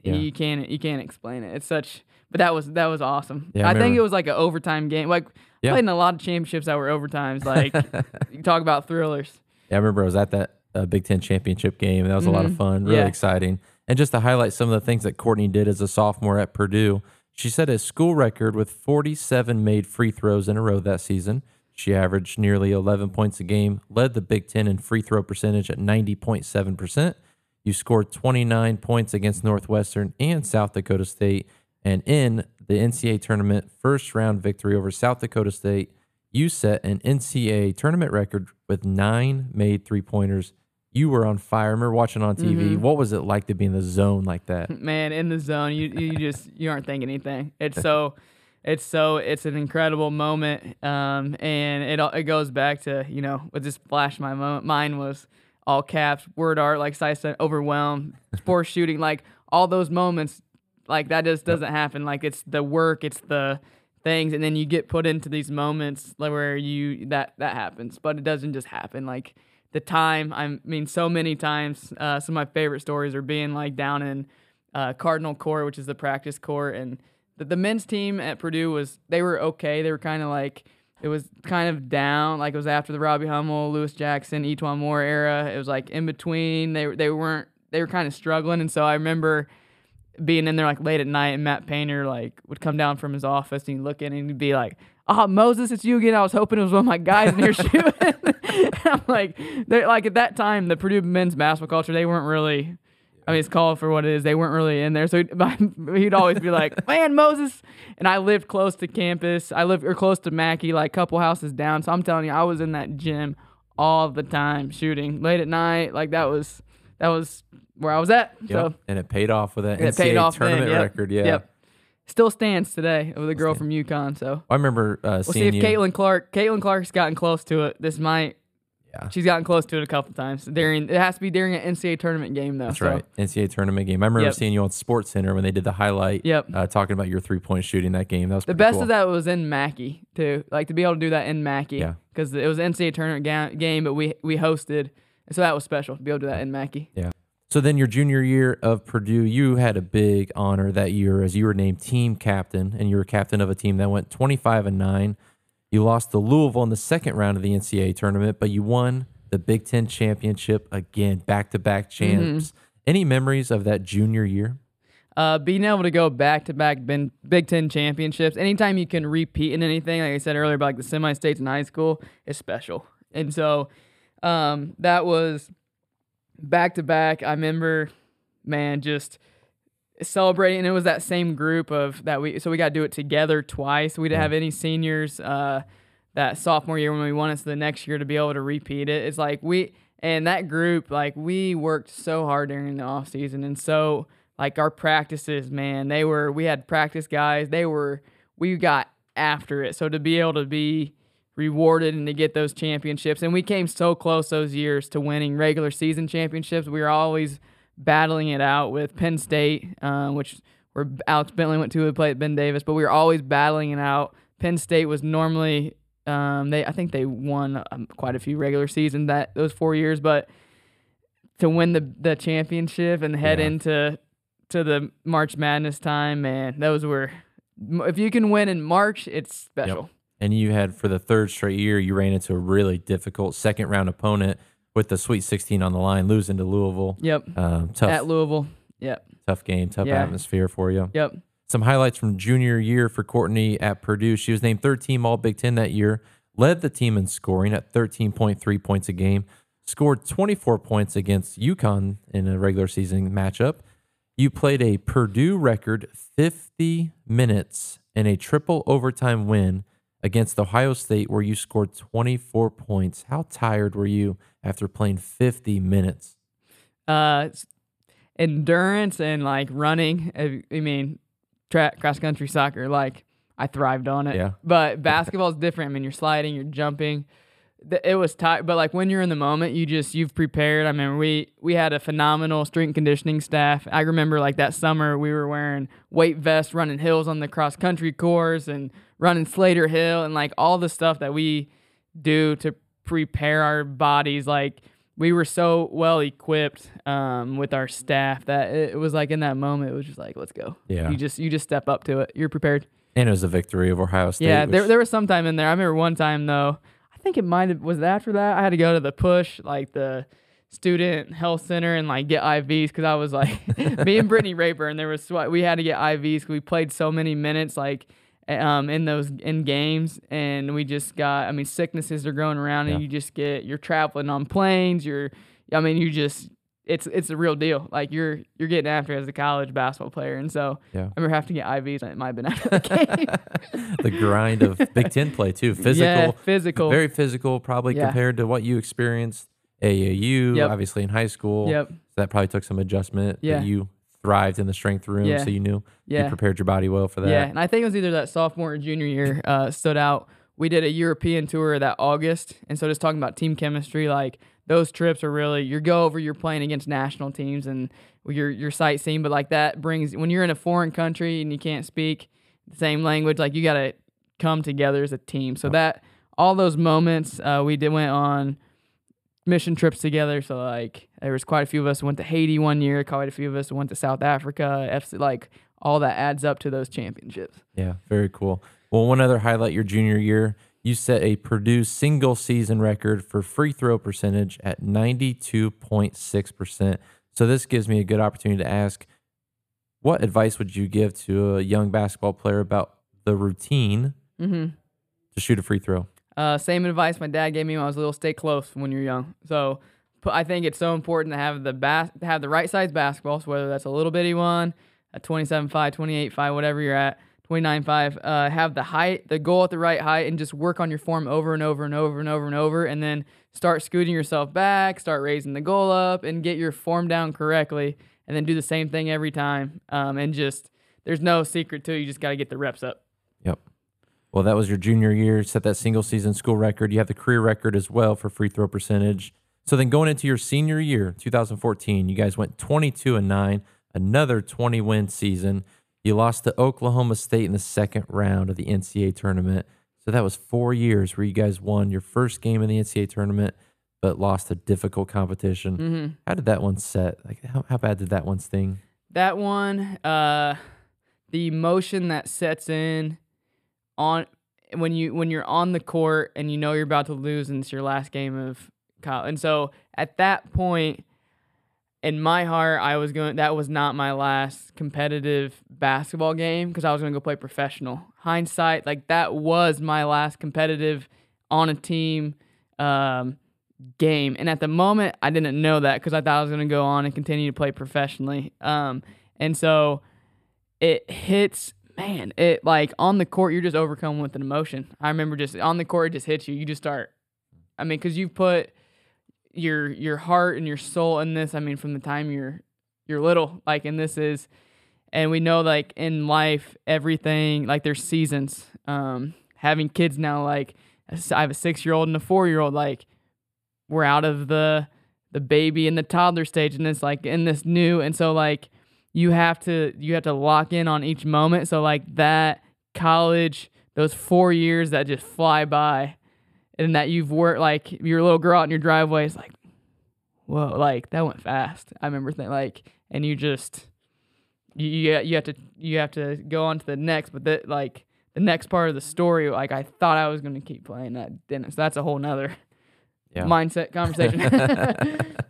A: Yeah.
B: you can't you can't explain it. It's such. But that was that was awesome.
A: Yeah, I
B: I, think it was like an overtime game. Like
A: Yeah.
B: played in a lot of championships that were overtimes. Like you talk about thrillers.
A: Yeah, I remember I was at that uh, Big Ten championship game. That was a lot of
B: Mhm.
A: fun, really
B: Yeah.
A: exciting. And just to highlight some of the things that Courtney did as a sophomore at Purdue, she set a school record with 47 made free throws in a row that season. She averaged nearly 11 points a game, led the Big Ten in free throw percentage at 90.7%. You scored 29 points against Northwestern and South Dakota State. And in the NCAA tournament first round victory over South Dakota State, you set an NCAA tournament record with nine made three pointers. You were on fire. I remember watching on TV.
B: Mm-hmm.
A: What was it like to be in the zone like that?
B: man in the zone you you just you aren't thinking anything it's so it's so it's an incredible moment um and it all- it goes back to you know what just flashed my mo- Mine was all caps word art like Sai said overwhelmed sports shooting like all those moments like that just doesn't happen like it's the work it's the things and then you get put into these moments like where you that that happens but it doesn't just happen like the time i mean so many times uh, some of my favorite stories are being like down in uh, cardinal court which is the practice court and the, the men's team at purdue was they were okay they were kind of like it was kind of down like it was after the robbie hummel lewis jackson e'twaun moore era it was like in between they, they weren't they were kind of struggling and so i remember being in there like late at night and Matt Painter like would come down from his office and he'd look in and he'd be like, Oh Moses, it's you again. I was hoping it was one of my guys in here shooting. I'm like they're like at that time the Purdue men's basketball culture, they weren't really I mean it's called for what it is. They weren't really in there. So he'd, he'd always be like, Man, Moses and I lived close to campus. I lived or close to Mackey, like a couple houses down. So I'm telling you, I was in that gym all the time shooting. Late at night. Like that was that was where I was at. So
A: and it paid off with that
B: it
A: NCAA
B: paid off then,
A: tournament
B: yep,
A: record. Yeah.
B: Yep. Still stands today with a girl from UConn. So
A: I remember uh,
B: we'll see if
A: you.
B: Caitlin Clark. Caitlin Clark's gotten close to it. This might.
A: Yeah.
B: She's gotten close to it a couple times during. It has to be during an NCAA tournament game though.
A: That's
B: so.
A: right. NCAA tournament game. I remember
B: Yep.
A: seeing you on Sports Center when they did the highlight.
B: Yep.
A: Uh, talking about your three point shooting that game. That was
B: The best
A: cool.
B: of that was in Mackey too. Like to be able to do that in Mackey.
A: Yeah.
B: Because it was an NCAA tournament ga- game, but we we hosted, and so that was special to be able to do that in Mackey. Yeah.
A: So then your junior year of Purdue, you had a big honor that year as you were named team captain and you were captain of a team that went 25 and 9. You lost to Louisville in the second round of the NCAA tournament, but you won the Big 10 championship again, back-to-back champs. Any memories of that junior year?
B: uh, being able to go back to back Big Ten championships, anytime you can repeat in anything, like I said earlier, about like the semi states in high school, is special. And so um, that was back to back. I remember, man, just celebrating. And it was that same group of that we, so we got to do it together twice. We didn't have any seniors uh, that sophomore year when we won it. So the next year to be able to repeat it, it's like we, and that group, like we worked so hard during the off season, and so like our practices, man, they were we had practice guys. They were we got after it. So to be able to be rewarded and to get those championships, and we came so close those years to winning regular season championships. We were always battling it out with Penn State, um, which where Alex Bentley went to play at Ben Davis, but we were always battling it out. Penn State was normally um, they I think they won um, quite a few regular seasons that those four years, but to win the the championship and head
A: Yeah.
B: into to the March Madness time, man, those were if you can win in March, it's special.
A: And you had for the third straight year, you ran into a really difficult second round opponent with the Sweet 16 on the line, losing to Louisville.
B: Yep.
A: Um, tough,
B: At Louisville. Yep.
A: tough game, tough
B: Yeah.
A: atmosphere for you.
B: Yep.
A: Some highlights from junior year for Courtney at Purdue. She was named third team All Big Ten that year, led the team in scoring at 13.3 points a game, scored 24 points against UConn in a regular season matchup. You played a Purdue record 50 minutes in a triple overtime win against Ohio State, where you scored 24 points. How tired were you after playing 50 minutes?
B: uh endurance and like running I, I mean track, cross country, soccer. Like I thrived on it.
A: Yeah.
B: But basketball is different. I mean, you're sliding, you're jumping. It was tight, but like when you're in the moment, you just you've prepared. I mean, we we had a phenomenal strength conditioning staff. I remember like that summer we were wearing weight vests, running hills on the cross country course, and running Slayter Hill, and like all the stuff that we do to prepare our bodies. Like we were so well equipped um, with our staff that it, was like in that moment, it was just like, let's go.
A: Yeah.
B: You just you just step up to it. You're prepared.
A: And it was a victory of Ohio State.
B: Yeah, there, there was some time in there. I remember one time though. I think it might have was it after that. I had to go to the push, like the student health center, and like get IVs because I was like me and Brittany Rayburn. There was sweat. We had to get IVs because we played so many minutes, like um in those in games, and we just got. I mean, sicknesses are going around, and
A: Yeah.
B: you just get you're traveling on planes. You're, I mean, you just. It's it's a real deal. Like you're you're getting after as a college basketball player, and so
A: Yeah.
B: I remember having to get IVs. and It might have been after the game.
A: the grind of Big Ten play too. Physical,
B: Yeah, physical.
A: very physical, probably
B: Yeah.
A: compared to what you experienced AAU,
B: Yep.
A: obviously in high school.
B: Yep.
A: So that probably took some adjustment.
B: Yeah.
A: That you thrived in the strength room,
B: Yeah.
A: so you knew you prepared your body well for that.
B: Yeah, and I think it was either that sophomore or junior year uh, stood out. We did a European tour that August, and so just talking about team chemistry, like those trips are really you go over, you're playing against national teams and you're you're sightseeing, but like that brings when you're in a foreign country and you can't speak the same language, like you got to come together as a team. So that all those moments uh, we did went on mission trips together. So like there was quite a few of us who went to Haiti one year, quite a few of us who went to South Africa. FC, like all that adds up to those championships.
A: Yeah, very cool. Well, one other highlight your junior year, you set a Purdue single season record for free throw percentage at 92.6%. So this gives me a good opportunity to ask what advice would you give to a young basketball player about the routine
B: Mm-hmm.
A: to shoot a free throw?
B: Uh, same advice my dad gave me when I was little: stay close when you're young. So, I think it's so important to have the bas- have the right size basketball. So whether that's a little bitty one, a 27.5, 28.5, whatever you're at, 29.5, uh, have the height, the goal at the right height, and just work on your form over and over and over and over and over, and then start scooting yourself back, start raising the goal up, and get your form down correctly, and then do the same thing every time. Um, and just there's no secret to it. You just got to get the reps up.
A: Well, that was your junior year. Set that single season school record. You have the career record as well for free throw percentage. So then going into your senior year, 2014, you guys went 22 and 9, another 20 win season. You lost to Oklahoma State in the second round of the NCAA tournament. So that was four years where you guys won your first game in the NCAA tournament, but lost a difficult competition.
B: Mm-hmm.
A: How did that one set? Like, how, how bad did that one sting?
B: That one, uh, the emotion that sets in on when you when you're on the court and you know you're about to lose and it's your last game of college. And so at that point, in my heart, I was going. That was not my last competitive basketball game because I was going to go play professional. Hindsight, like that was my last competitive on a team um, game. And at the moment, I didn't know that because I thought I was going to go on and continue to play professionally. Um, and so it hits, man, it like on the court, you're just overcome with an emotion. I remember just on the court, it just hits you. You just start, I mean, because you've put your your heart and your soul in this. I mean, from the time you're you're little, like, and this is, and we know like in life, everything like there's seasons. Um, having kids now, like I have a six year old and a four year old, like we're out of the the baby and the toddler stage, and it's like in this new, and so like you have to you have to lock in on each moment. So like that college, those four years that just fly by, and that you've worked like your little girl out in your driveway is like, whoa, like that went fast. I remember thinking like, and you just you you, have to you have to go on to the next, but that like the next part of the story, like I thought I was gonna keep playing that didn't. So that's a whole nother
A: Yeah.
B: mindset conversation.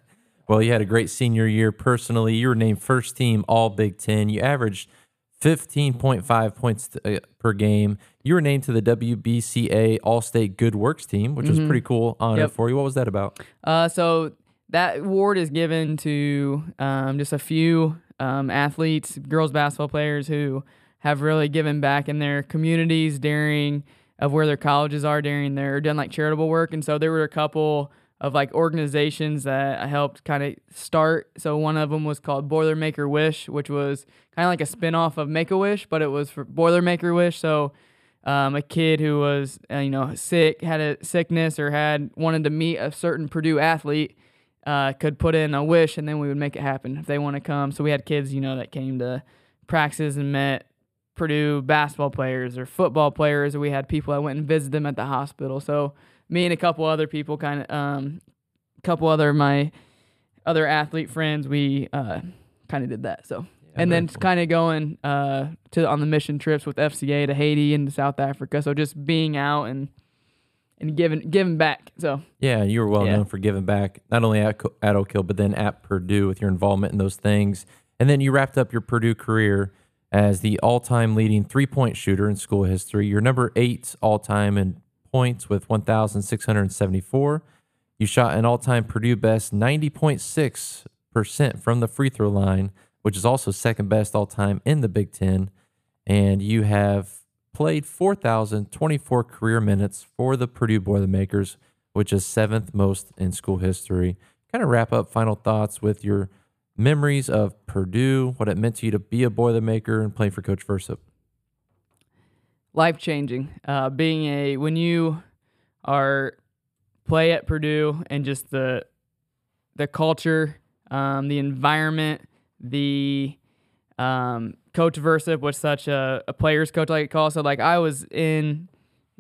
A: Well, you had a great senior year personally. You were named first team All Big Ten. You averaged 15.5 points t- uh, per game. You were named to the WBCA Allstate Good Works team, which was
B: Mhm.
A: pretty cool honor
B: Yep.
A: for you. What was that about?
B: Uh, so that award is given to um, just a few um, athletes, girls basketball players who have really given back in their communities during of where their colleges are during their done like charitable work. And so there were a couple of like organizations that I helped kind of start. So one of them was called Boilermaker Wish, which was kind of like a spinoff of Make a Wish, but it was for Boilermaker Wish. So um, a kid who was uh, you know sick, had a sickness, or had wanted to meet a certain Purdue athlete. Uh, could put in a wish and then we would make it happen if they want to come. So we had kids, you know, that came to practices and met Purdue basketball players or football players, or we had people that went and visited them at the hospital. So me and a couple other people, kind of, um, a couple other my other athlete friends, we uh, kind of did that. So
A: Yeah,
B: and then
A: cool.
B: kind of going uh, to on the mission trips with FCA to Haiti and to South Africa. So just being out and and giving giving back. So
A: Yeah, you were well
B: Yeah.
A: known for giving back, not only at, at Oak Hill, but then at Purdue with your involvement in those things. And then you wrapped up your Purdue career as the all time leading three point shooter in school history. You're number eight all time in points with 1,674. You shot an all time Purdue best 90.6% from the free throw line, which is also second best all time in the Big Ten. And you have played 4,024 career minutes for the Purdue Boilermakers, which is seventh most in school history. Kind of wrap up final thoughts with your memories of Purdue, what it meant to you to be a Boilermaker and play for Coach Versyp.
B: Life changing. Uh, being a when you are play at Purdue and just the the culture, um, the environment, the um, coach Versyp was such a, a player's coach, like it calls. So like I was in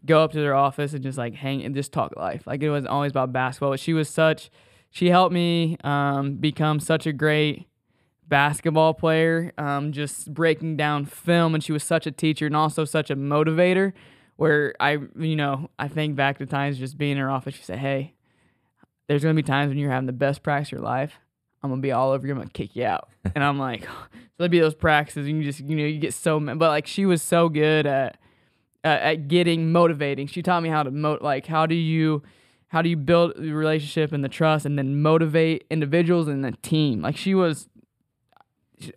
B: go up to their office and just like hang and just talk life. Like it wasn't always about basketball. But she was such she helped me um, become such a great basketball player, um, just breaking down film, and she was such a teacher and also such a motivator. Where I, you know, I think back to times just being in her office. She said, "Hey, there's gonna be times when you're having the best practice of your life. I'm gonna be all over you. I'm gonna kick you out." and I'm like, so there'd be those practices, and you just, you know, you get so, mad. but like she was so good at uh, at getting motivating. She taught me how to mo- like how do you how do you build the relationship and the trust and then motivate individuals and the team. Like she was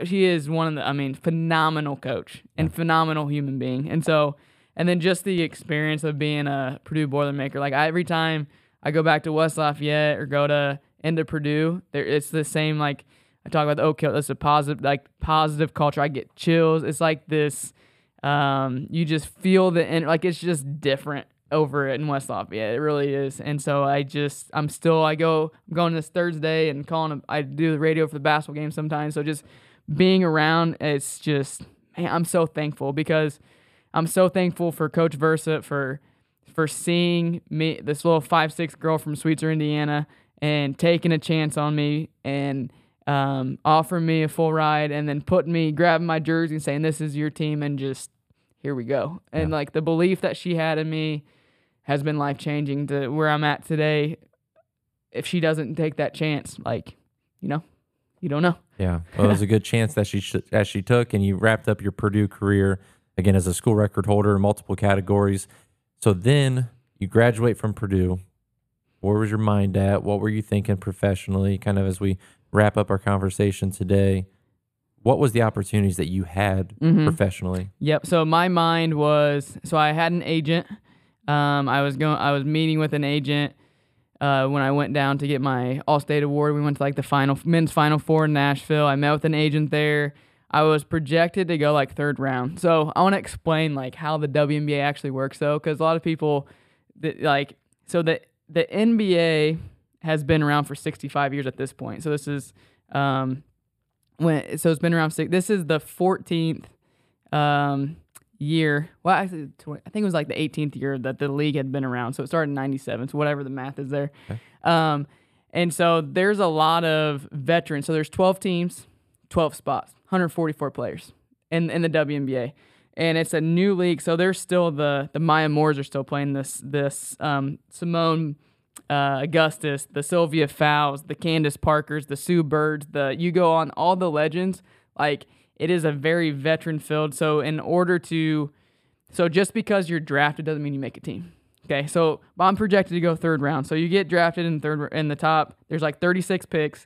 B: she- is one of the I mean phenomenal coach and phenomenal human being. And so and then just the experience of being a Purdue Boilermaker. Like I, every time I go back to West Lafayette or go to into Purdue, there it's the same like I talk about the Oak Hill. It's a positive like positive culture. I get chills. It's like this um, you just feel the en- like it's just different over it in West Lafayette. It really is. And so I just I'm still I go I'm going this Thursday and calling I do the radio for the basketball game sometimes. So just being around it's just man, I'm so thankful because I'm so thankful for Coach Versa for for seeing me this little five six girl from Sweetser, Indiana, and taking a chance on me and um, offering me a full ride and then putting me grabbing my jersey and saying this is your team and just here we go. And
A: Yeah.
B: like the belief that she had in me has been life changing to where I'm at today. If she doesn't take that chance, like you know, you don't know.
A: Yeah, well, it was a good chance that she sh- that she took, and you wrapped up your Purdue career again as a school record holder in multiple categories. So then you graduate from Purdue. Where was your mind at? What were you thinking professionally? Kind of as we wrap up our conversation today, what was the opportunities that you had
B: Mhm.
A: professionally?
B: Yep. So my mind was so I had an agent. Um, I was going. I was meeting with an agent uh, when I went down to get my All-State award. We went to like the final men's Final Four in Nashville. I met with an agent there. I was projected to go like third round. So I want to explain like how the WNBA actually works though, because a lot of people that like so the the NBA has been around for 65 years at this point. So this is um, when so it's been around six. This is the 14th um, year. Well, actually, tw- I think it was like the 18th year that the league had been around. So it started in 97. So whatever the math is there.
A: Okay.
B: Um, and so there's a lot of veterans. So there's 12 teams, 12 spots, 144 players in in the WNBA. And it's a new league, so there's still the the Maya Moores are still playing this this um, Seimone uh, Augustus, the Sylvia Fowles, the Candace Parkers, the Sue Birds, the you go on all the legends. Like it is a very veteran filled. So in order to, so just because you're drafted doesn't mean you make a team. Okay, so I'm projected to go third round. So you get drafted in third in the top. There's like 36 picks,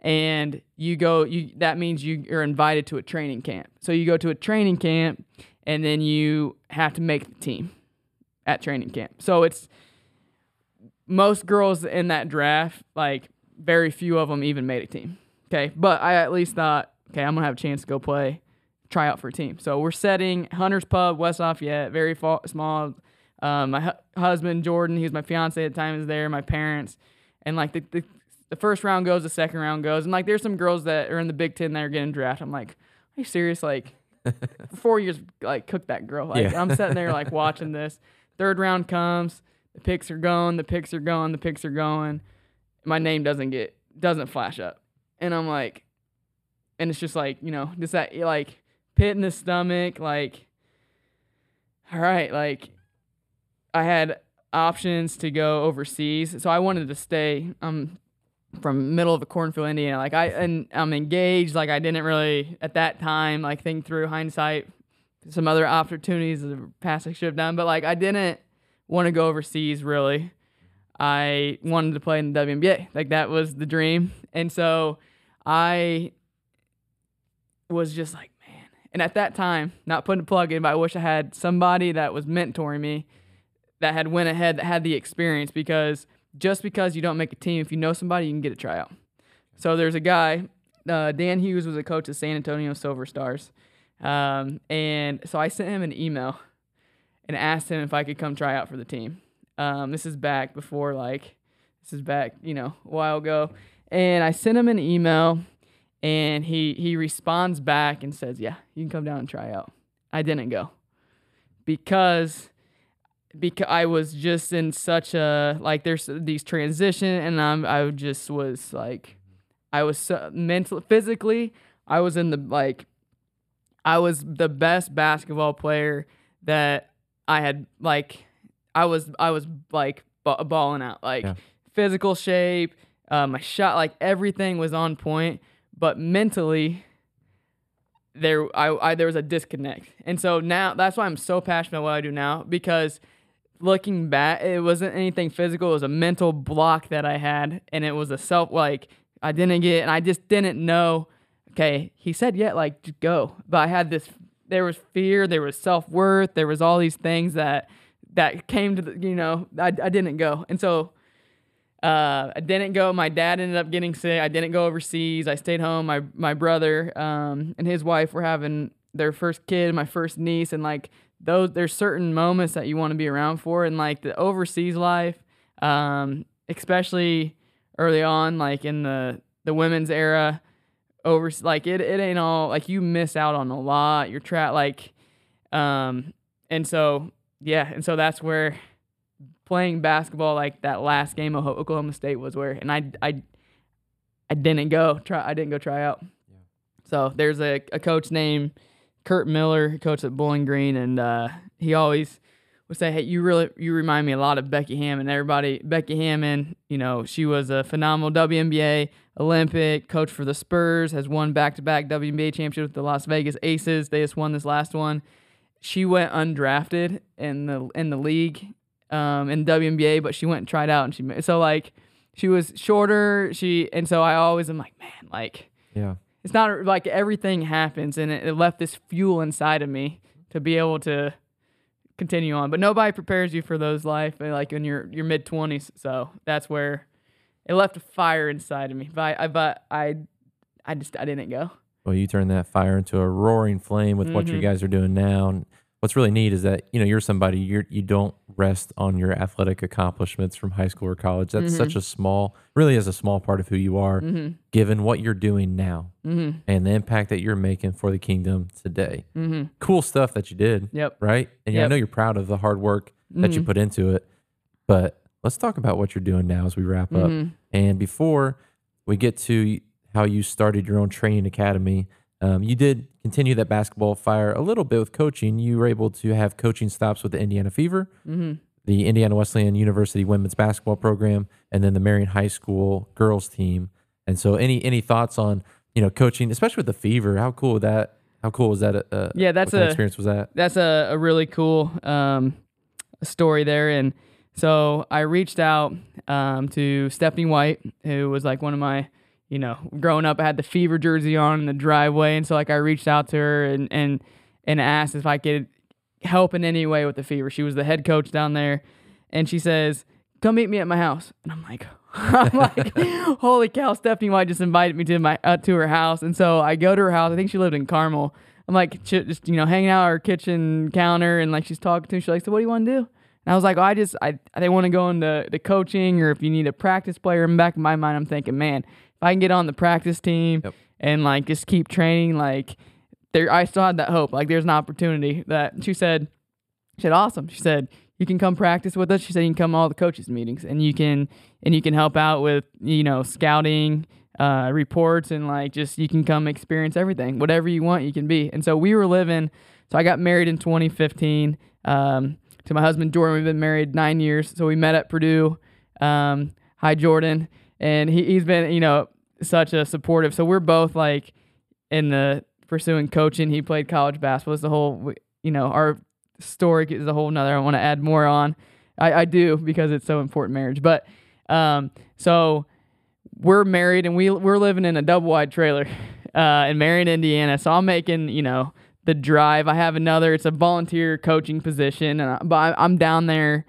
B: and you go. You that means you are invited to a training camp. So you go to a training camp, and then you have to make the team at training camp. So it's most girls in that draft, like very few of them even made a team. Okay, but I at least thought, okay, I'm gonna have a chance to go play, try out for a team. So we're setting Hunter's Pub, West Lafayette, very fa- small. Um, my hu- husband Jordan, he was my fiance at the time, is there. My parents, and like the, the the first round goes, the second round goes, and like there's some girls that are in the Big Ten that are getting drafted. I'm like, are you serious? Like, four years, like cook that girl. Like
A: Yeah.
B: I'm sitting there like watching this. Third round comes, the picks are going, the picks are going, the picks are going. My name doesn't get doesn't flash up, and I'm like, and it's just like you know, just that like pit in the stomach, like, all right, like I had options to go overseas, so I wanted to stay. Um, from middle of the cornfield, Indiana. Like I and I'm engaged. Like I didn't really at that time like think through hindsight some other opportunities the past I should have done, but like I didn't want to go overseas really. I wanted to play in the WNBA. Like that was the dream. And so I was just like, man. And at that time, not putting a plug in, but I wish I had somebody that was mentoring me that had went ahead that had the experience because just because you don't make a team, if you know somebody, you can get a tryout. So there's a guy, uh, Dan Hughes was a coach of San Antonio Silver Stars. Um, and so I sent him an email and asked him if I could come try out for the team. Um, this is back before like this is back, you know, a while ago. And I sent him an email and he he responds back and says, "Yeah, you can come down and try out." I didn't go because because I was just in such a like there's these transition and I'm I just was like I was so mentally physically I was in the like I was the best basketball player that I had like I was I was like ba- balling out like
A: Yeah.
B: physical shape uh, my shot like everything was on point but mentally there I, I there was a disconnect. And so now that's why I'm so passionate about what I do now because looking back it wasn't anything physical it was a mental block that I had and it was a self like I didn't get and I just didn't know okay he said yeah like go. But I had this there was fear there was self-worth there was all these things that that came to the you know I, I didn't go. And so uh, I didn't go. My dad ended up getting sick. I didn't go overseas. I stayed home. My my brother um, and his wife were having their first kid, my first niece, and like those, there's certain moments that you want to be around for, and like the overseas life, um, especially early on, like in the the women's era, over like it it ain't all like you miss out on a lot. You're trapped like, um, and so yeah, and so that's where playing basketball like that last game of Oklahoma State was where, and I I I didn't go try. I didn't go try out. So there's a, a coach named Curt Miller, coach at Bowling Green, and uh, he always would say, "Hey, you really you remind me a lot of Becky Hammon." Everybody, Becky Hammon, you know, she was a phenomenal WNBA Olympic coach for the Spurs, has won back-to-back WNBA championships with the Las Vegas Aces. They just won this last one. She went undrafted in the in the league um, in WNBA, but she went and tried out, and she so like she was shorter. She and so I always am like, man, like
A: Yeah.
B: it's not like everything happens and it, it left this fuel inside of me to be able to continue on but nobody prepares you for those life uh, like in your your mid 20s so that's where it left a fire inside of me but i, but i i just i didn't go
A: Well, you turn that fire into a roaring flame with what you
B: Mhm.
A: guys are doing now. What's really neat is that you know you're somebody you're you don't rest on your athletic accomplishments from high school or college. That's such a small, really is a small part of who you are,
B: mm-hmm
A: given what you're doing now
B: mm-hmm
A: and the impact that you're making for the kingdom today.
B: mm-hmm
A: Cool stuff that you did,
B: yep
A: right? And I know you're proud of the hard work that you
B: Mhm.
A: put into it. But let's talk about what you're doing now as we wrap up.
B: Mhm.
A: And before we get to how you started your own training academy, um, you did continue that basketball fire a little bit with coaching. You were able to have coaching stops with the Indiana Fever,
B: Mhm.
A: the Indiana Wesleyan University women's basketball program, and then the Marion High School girls team. And so, any any thoughts on you know coaching, especially with the Fever? How cool was that? How cool was that? Uh,
B: Yeah, that's
A: what kind of
B: a-
A: experience was that?
B: that's a, a really cool um, story there. And so I reached out um, to Stephanie White, who was like one of my, you know, growing up, I had the fever jersey on in the driveway. And so like I reached out to her and, and, and asked if I could help in any way with the fever. She was the head coach down there. And she says, come meet me at my house. And I'm like, I'm like, holy cow, Stephanie White just invited me to my uh, to her house. And so I go to her house. I think she lived in Carmel. I'm like, just you know, hanging out at her kitchen counter, and like she's talking to me. She's like, so what do you want to do? And I was like, I just I they want to go into the coaching, or if you need a practice player. In back of my mind, I'm thinking, man, if I can get on the practice team
A: Yep.
B: and like just keep training, like there, I still had that hope. Like there's an opportunity that she said. She said, awesome. She said, you can come practice with us. She said, you can come to all the coaches meetings and you can and you can help out with you know scouting uh, reports and like just you can come experience everything whatever you want you can be and so we were living so i got married in 2015 um, to my husband jordan we've been married nine years so we met at purdue um, hi jordan and he, he's been you know such a supportive so we're both like in the pursuing coaching he played college basketball it's the whole you know our story is a whole nother i want to add more on I, I do because it's so important marriage but um, so we're married and we we're living in a double wide trailer uh, in Marion, Indiana. So I'm making you know the drive. I have another. It's a volunteer coaching position, and I, but I'm down there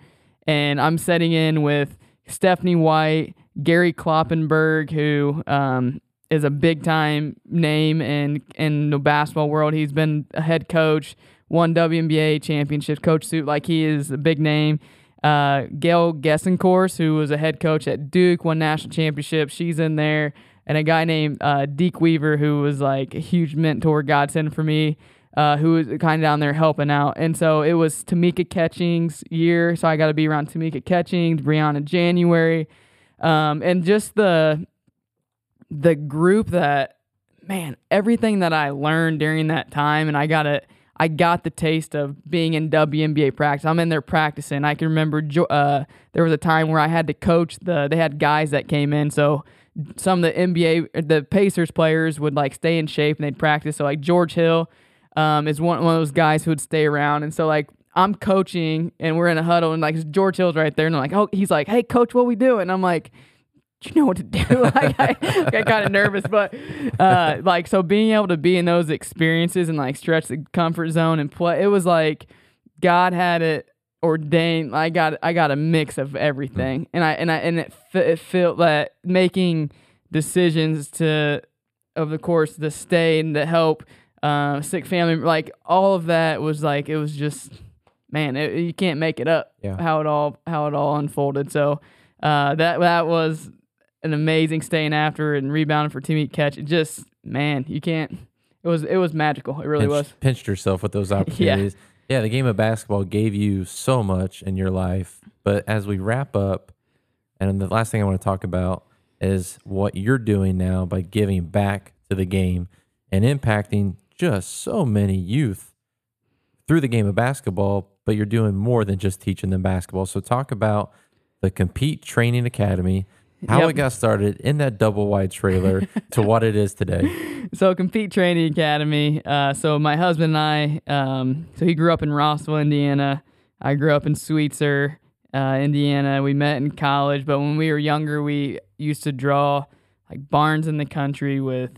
B: and I'm setting in with Stephanie White, Gary Kloppenburg, who um, is a big time name in in the basketball world. He's been a head coach, won WNBA championship, coach suit like he is a big name uh, Gail Goestenkors, who was a head coach at Duke, won national championship. She's in there. And a guy named uh, Deke Weaver, who was like a huge mentor, godsend for me, uh, who was kind of down there helping out. And so it was Tamika Catchings' year. So I got to be around Tamika Catchings, Brianna January. Um, and just the the group that, man, everything that I learned during that time, and I got to I got the taste of being in WNBA practice. I'm in there practicing. I can remember uh, there was a time where I had to coach the. They had guys that came in, so some of the NBA, the Pacers players would like stay in shape and they'd practice. So like George Hill um, is one one of those guys who would stay around, and so like I'm coaching and we're in a huddle and like George Hill's right there and I'm like, oh, he's like, hey coach, what we do? And I'm like do you know what to do? like, I, I got kind of nervous, but uh, like so being able to be in those experiences and like stretch the comfort zone and play, it was like God had it ordained. I got I got a mix of everything, and I and I and it, it felt that making decisions to of the course to stay and to help uh, sick family, like all of that was like it was just man, it, you can't make it up
A: Yeah.
B: how it all how it all unfolded. So uh, that that was an amazing staying after and rebounding for teammate catch. It just man, you can't. It was it was magical. It really
A: pinched,
B: was.
A: pinched yourself with those opportunities. yeah, the game of basketball gave you so much in your life. But as we wrap up, and the last thing I want to talk about is what you're doing now by giving back to the game and impacting just so many youth through the game of basketball. But you're doing more than just teaching them basketball. So talk about the Compete Training Academy, how
B: Yep.
A: it got started in that double wide trailer to what it is today.
B: So compete training academy. Uh, so my husband and I. Um, so he grew up in Rossville, Indiana. I grew up in Sweetser, uh, Indiana. We met in college, but when we were younger, we used to draw like barns in the country with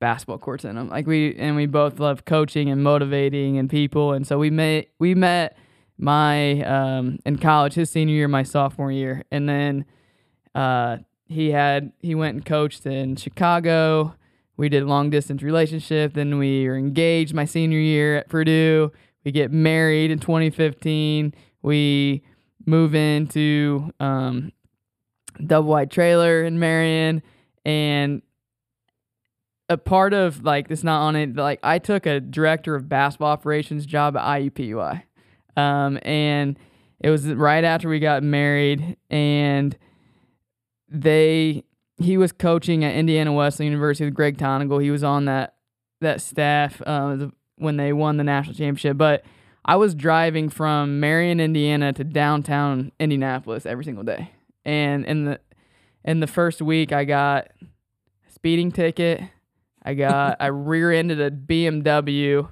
B: basketball courts in them. Like we and we both love coaching and motivating and people. And so we met. We met my um, in college, his senior year, my sophomore year, and then uh, he had he went and coached in Chicago. We did long distance relationship. Then we were engaged my senior year at Purdue. We get married in 2015. We move into um, double wide trailer in Marion, and a part of like it's not on it. Like I took a director of basketball operations job at IUPUI, um, and it was right after we got married, and they he was coaching at Indiana Wesleyan University with Greg Tonagel. He was on that that staff uh, when they won the national championship. But I was driving from Marion, Indiana, to downtown Indianapolis every single day, and in the in the first week, I got a speeding ticket. I got I rear-ended a BMW,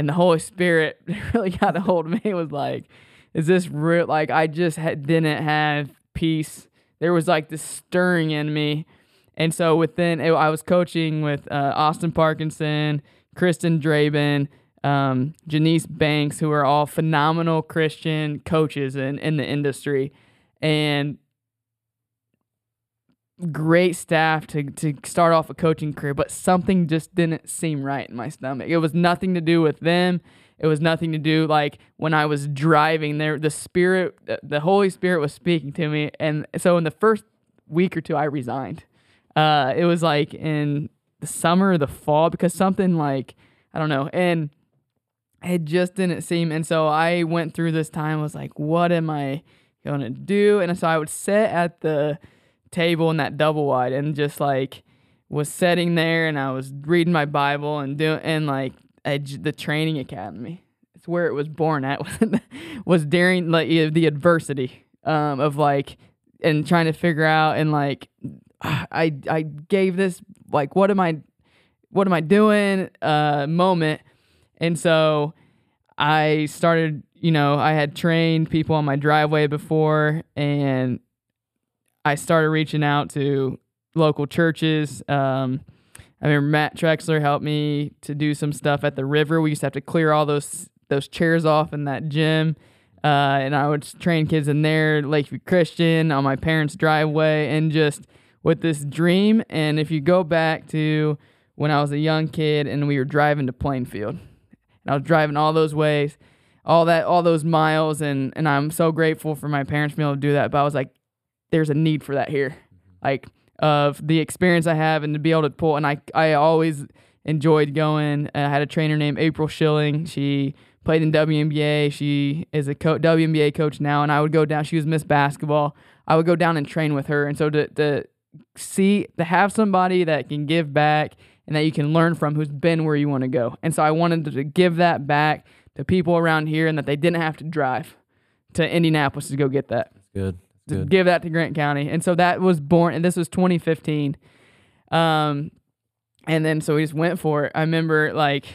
B: and the Holy Spirit really got a hold of me. It was like, is this real? Like I just didn't have peace. There was like this stirring in me, and so within I was coaching with uh, Austin Parkinson, Kristen Draben, um, Janice Banks, who are all phenomenal Christian coaches in in the industry, and great staff to to start off a coaching career, but something just didn't seem right in my stomach. It was nothing to do with them. It was nothing to do like when I was driving there. The spirit, the Holy Spirit was speaking to me, and so in the first week or two, I resigned. Uh, it was like in the summer the fall because something like I don't know, and it just didn't seem. And so I went through this time. Was like, what am I gonna do? And so I would sit at the table in that double wide and just like was sitting there and I was reading my Bible and doing and like the training academy. It's where it was born at was during like the adversity um, of like and trying to figure out and like I I gave this like what am I what am I doing uh moment and so I started you know I had trained people on my driveway before and I started reaching out to local churches. Um, I remember Matt Trexler helped me to do some stuff at the river. We used to have to clear all those those chairs off in that gym. Uh, and I would train kids in there, Lakeview Christian, on my parents' driveway, and just with this dream. And if you go back to when I was a young kid and we were driving to Plainfield, and I was driving all those ways, all that, all those miles, and and I'm so grateful for my parents being able to do that. But I was like, there's a need for that here, mm-hmm. like of the experience I have and to be able to pull. And I I always enjoyed going. Uh, I had a trainer named April Schilling. She played in WNBA. She is a co- WNBA coach now, and I would go down. She was Miss Basketball. I would go down and train with her, and so to to see to have somebody that can give back and that you can learn from who's been where you want to go. And so I wanted to give that back to people around here, and that they didn't have to drive to Indianapolis to go get that.
A: That's good
B: Good. give that to Grant County. And so that was born, and this was 2015. Um, and then so we just went for it. I remember like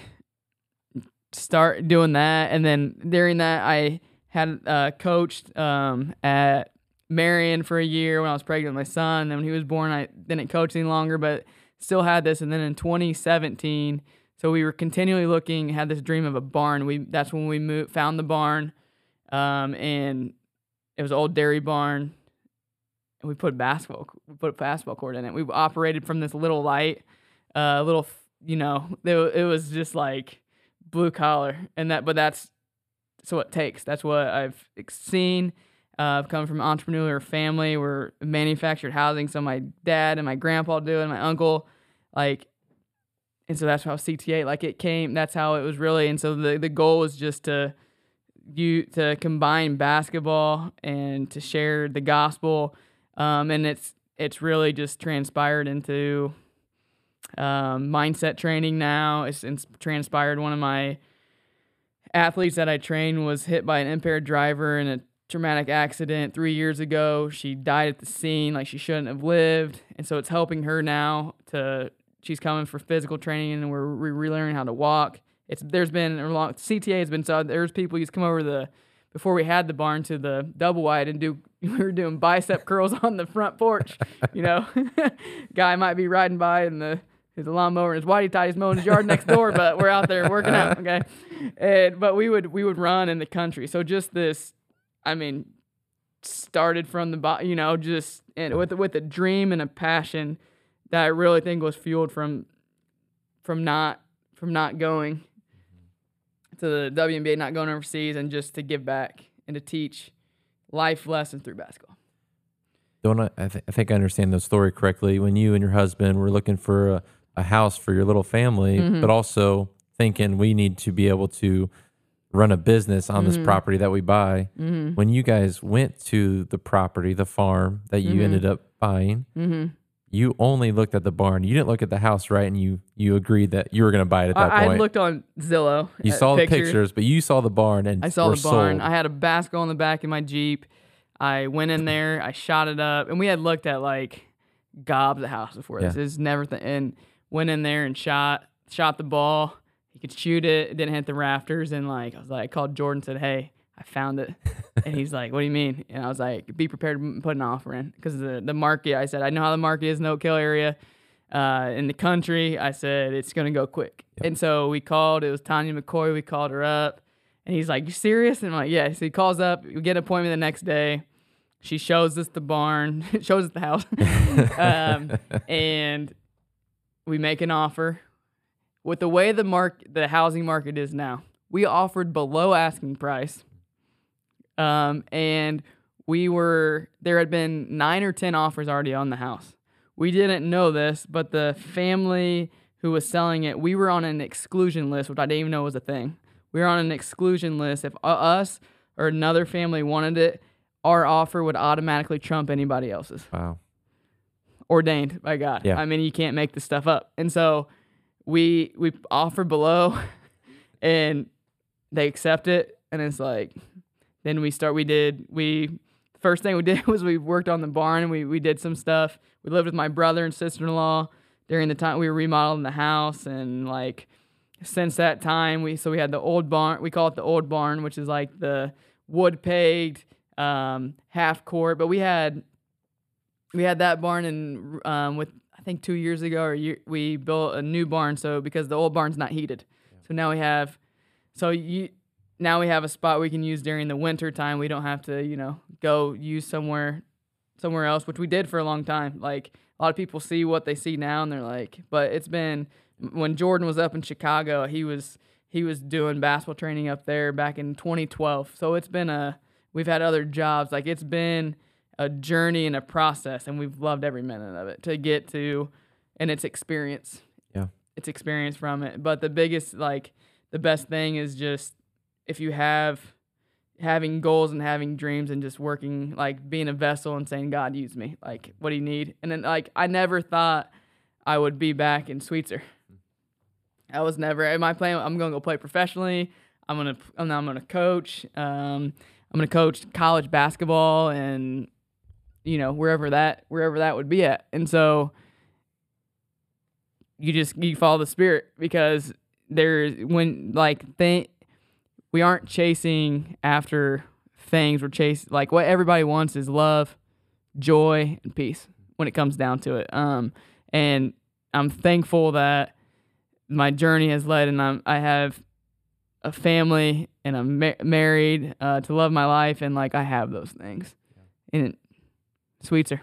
B: start doing that, and then during that I had uh, coached um, at Marion for a year when I was pregnant with my son. And then when he was born, I didn't coach any longer, but still had this. And then in 2017, so we were continually looking, had this dream of a barn. We that's when we moved, found the barn, um, and it was old dairy barn, and we put basketball we put a basketball court in it. We operated from this little light, a uh, little you know it, it was just like blue collar, and that but that's so what it takes. That's what I've seen. Uh, I've come from an entrepreneurial family. We're manufactured housing, so my dad and my grandpa do, and my uncle, like, and so that's how CTA like it came. That's how it was really, and so the the goal was just to you to combine basketball and to share the gospel, um, and it's it's really just transpired into um, mindset training now. It's, it's transpired. One of my athletes that I train was hit by an impaired driver in a traumatic accident three years ago. She died at the scene, like she shouldn't have lived, and so it's helping her now to. She's coming for physical training, and we're relearning how to walk it's there's been a long CTA has been so there's people used to come over the before we had the barn to the double wide and do we were doing bicep curls on the front porch. You know, guy might be riding by and the his lawnmower and his whitey tie's mowing his yard next door, but we're out there working out. Okay, and but we would we would run in the country. So just this, I mean, started from the bottom. you know just and with with a dream and a passion that I really think was fueled from from not from not going to the WNBA, not going overseas, and just to give back and to teach life lessons through basketball.
A: Don't I? I, th- I think I understand the story correctly. When you and your husband were looking for a, a house for your little family, mm-hmm. but also thinking we need to be able to run a business on mm-hmm. this property that we buy. Mm-hmm. When you guys went to the property, the farm that you mm-hmm. ended up buying, mm-hmm you only looked at the barn. You didn't look at the house, right? And you you agreed that you were going to buy it at that
B: I,
A: point.
B: I looked on Zillow.
A: You saw pictures. the pictures, but you saw the barn and
B: I saw the barn.
A: Sold.
B: I had a basketball in the back of my Jeep. I went in there, I shot it up, and we had looked at like gobs of house before this. Yeah. It's never th- and went in there and shot shot the ball. He could shoot it. It didn't hit the rafters, and like I was like, I called Jordan, said, "Hey, I found it. and he's like, what do you mean? And I was like, be prepared to put an offer in. Because the, the market, I said, I know how the market is in the Oak Hill area. Uh, in the country, I said, it's going to go quick. Yep. And so we called, it was Tanya McCoy. We called her up. And he's like, you serious? And I'm like, yeah. So he calls up. We get an appointment the next day. She shows us the barn, shows us the house, um, and we make an offer. With the way the mark, the housing market is now, we offered below asking price, um, and we were there had been nine or ten offers already on the house. We didn't know this, but the family who was selling it, we were on an exclusion list, which I didn't even know was a thing. We were on an exclusion list. If uh, us or another family wanted it, our offer would automatically trump anybody else's.
A: Wow.
B: Ordained by God.
A: Yeah.
B: I mean, you can't make this stuff up. And so we we offer below and they accept it and it's like then we start we did we first thing we did was we worked on the barn and we, we did some stuff. We lived with my brother and sister in law during the time we were remodeling the house and like since that time we so we had the old barn we call it the old barn which is like the wood pegged um, half court but we had we had that barn and um, with I think two years ago or year, we built a new barn so because the old barn's not heated so now we have so you now we have a spot we can use during the winter time we don't have to you know go use somewhere somewhere else which we did for a long time like a lot of people see what they see now and they're like but it's been when Jordan was up in Chicago, he was he was doing basketball training up there back in 2012. So it's been a we've had other jobs. Like it's been a journey and a process, and we've loved every minute of it to get to, and it's experience.
A: Yeah.
B: it's experience from it. But the biggest like the best thing is just if you have having goals and having dreams and just working like being a vessel and saying God use me like what do you need and then like I never thought I would be back in Sweetser I was never my plan. I'm gonna go play professionally. I'm gonna I'm, I'm gonna coach. Um, I'm gonna coach college basketball and you know wherever that wherever that would be at. And so you just you follow the spirit because there's when like think we aren't chasing after things. We're chasing like what everybody wants is love, joy, and peace when it comes down to it. Um, and I'm thankful that my journey has led, and I'm I have a family, and I'm ma- married uh, to love my life, and like I have those things, and it, Sweetser,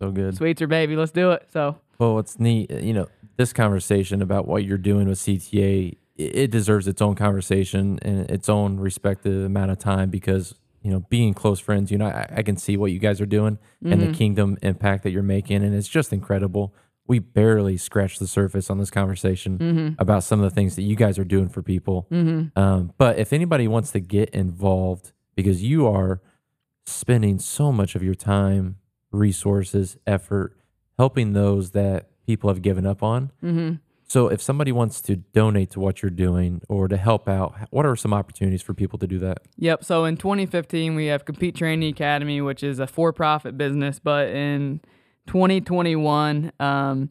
A: So good.
B: Sweetser, baby, let's do it. So
A: Well, what's neat, uh, you know, this conversation about what you're doing with CTA, it, deserves its own conversation and its own respective amount of time because, you know, being close friends, you know, I, I can see what you guys are doing and the mm-hmm. kingdom impact that you're making. And it's just incredible. We barely scratched the surface on this conversation mm-hmm. about some of the things that you guys are doing for people. Mm-hmm. Um, but if anybody wants to get involved, because you are spending so much of your time, resources, effort helping those that people have given up on. So if somebody wants to donate to what you're doing or to help out, what are some opportunities for people to do that?
B: Yep. So in 2015, we have Compete Training Academy, which is a for-profit business. But in 2021, um,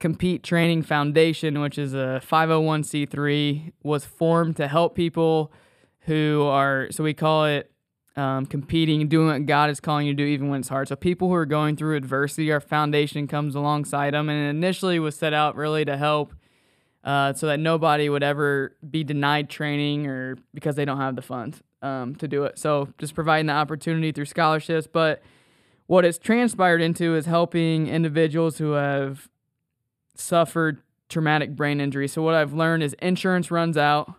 B: Compete Training Foundation, which is a 501c3, was formed to help people who are. So we call it um, competing, doing what God is calling you to do, even when it's hard. So people who are going through adversity, our foundation comes alongside them, and initially was set out really to help uh, so that nobody would ever be denied training or because they don't have the funds um, to do it. So just providing the opportunity through scholarships. But what it's transpired into is helping individuals who have suffered traumatic brain injury. So what I've learned is insurance runs out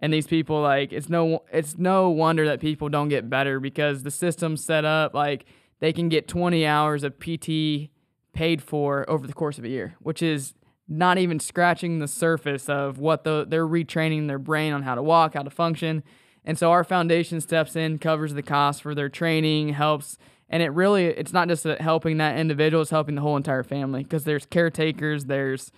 B: and these people like it's no it's no wonder that people don't get better because the system's set up like they can get 20 hours of PT paid for over the course of a year, which is not even scratching the surface of what the they're retraining their brain on how to walk, how to function. And so our foundation steps in, covers the cost for their training, helps and it really it's not just helping that individual, it's helping the whole entire family because there's caretakers, there's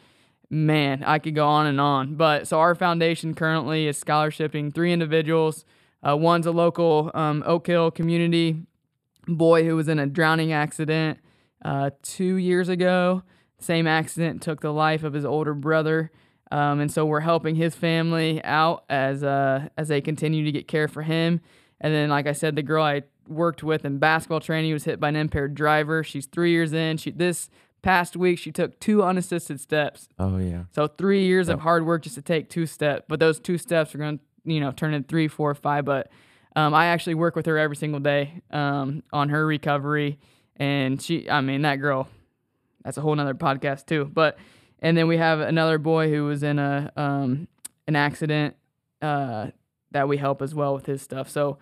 B: man, I could go on and on. But so our foundation currently is scholarshiping three individuals. Uh, one's a local um, Oak Hill community boy who was in a drowning accident uh, two years ago. Same accident took the life of his older brother. Um, and so we're helping his family out as uh, as they continue to get care for him. And then, like I said, the girl I worked with in basketball training was hit by an impaired driver. She's three years in. She this past week she took two unassisted steps.
A: Oh yeah.
B: So three years of hard work just to take two steps, but those two steps are going to you know turn into three, four, five. But um, I actually work with her every single day um, on her recovery, and she, I mean, that girl, that's a whole nother podcast too. But and then we have another boy who was in a um, an accident uh, that we help as well with his stuff. So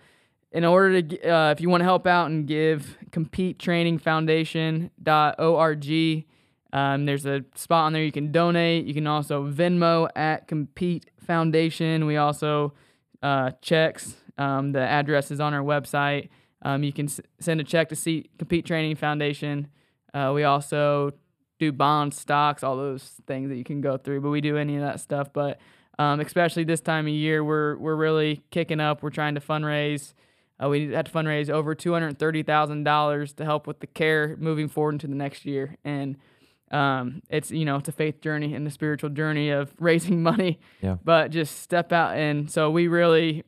B: in order to, uh, if you want to help out and give, competetrainingfoundation.org. Um, there's a spot on there you can donate. You can also Venmo at Compete Foundation. We also uh, checks. Um, the address is on our website. Um, you can s- send a check to see Compete Training Foundation. Uh, we also do bonds, stocks, all those things that you can go through. But we do any of that stuff. But um, especially this time of year, we're we're really kicking up. We're trying to fundraise. Uh, we had to fundraise over two hundred thirty thousand dollars to help with the care moving forward into the next year, and um, it's you know it's a faith journey and the spiritual journey of raising money.
A: Yeah.
B: But just step out, and so we really,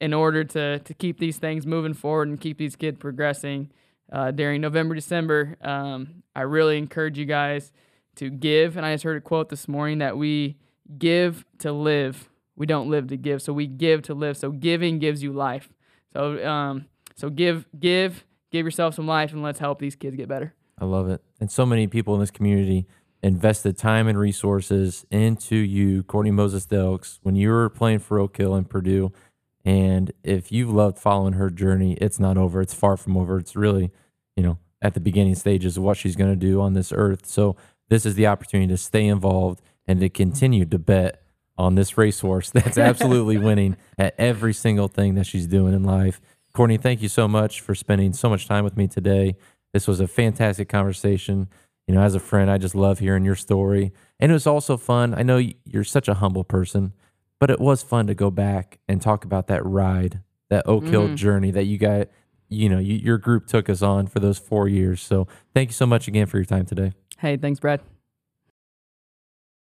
B: in order to to keep these things moving forward and keep these kids progressing uh, during November, December, um, I really encourage you guys to give. And I just heard a quote this morning that we give to live. We don't live to give, so we give to live. So giving gives you life. So um, so give give give yourself some life, and let's help these kids get better.
A: I love it. And so many people in this community invested time and resources into you, Courtney Moses Delks, when you were playing for Oak Hill and Purdue. And if you've loved following her journey, it's not over. It's far from over. It's really, you know, at the beginning stages of what she's going to do on this earth. So this is the opportunity to stay involved and to continue to bet on this racehorse that's absolutely winning at every single thing that she's doing in life. Courtney, thank you so much for spending so much time with me today. This was a fantastic conversation. You know, as a friend, I just love hearing your story. And it was also fun. I know you're such a humble person, but it was fun to go back and talk about that ride, that Oak Hill mm-hmm. journey that you got, you know, you, your group took us on for those four years. So thank you so much again for your time today.
B: Hey, thanks, Brad.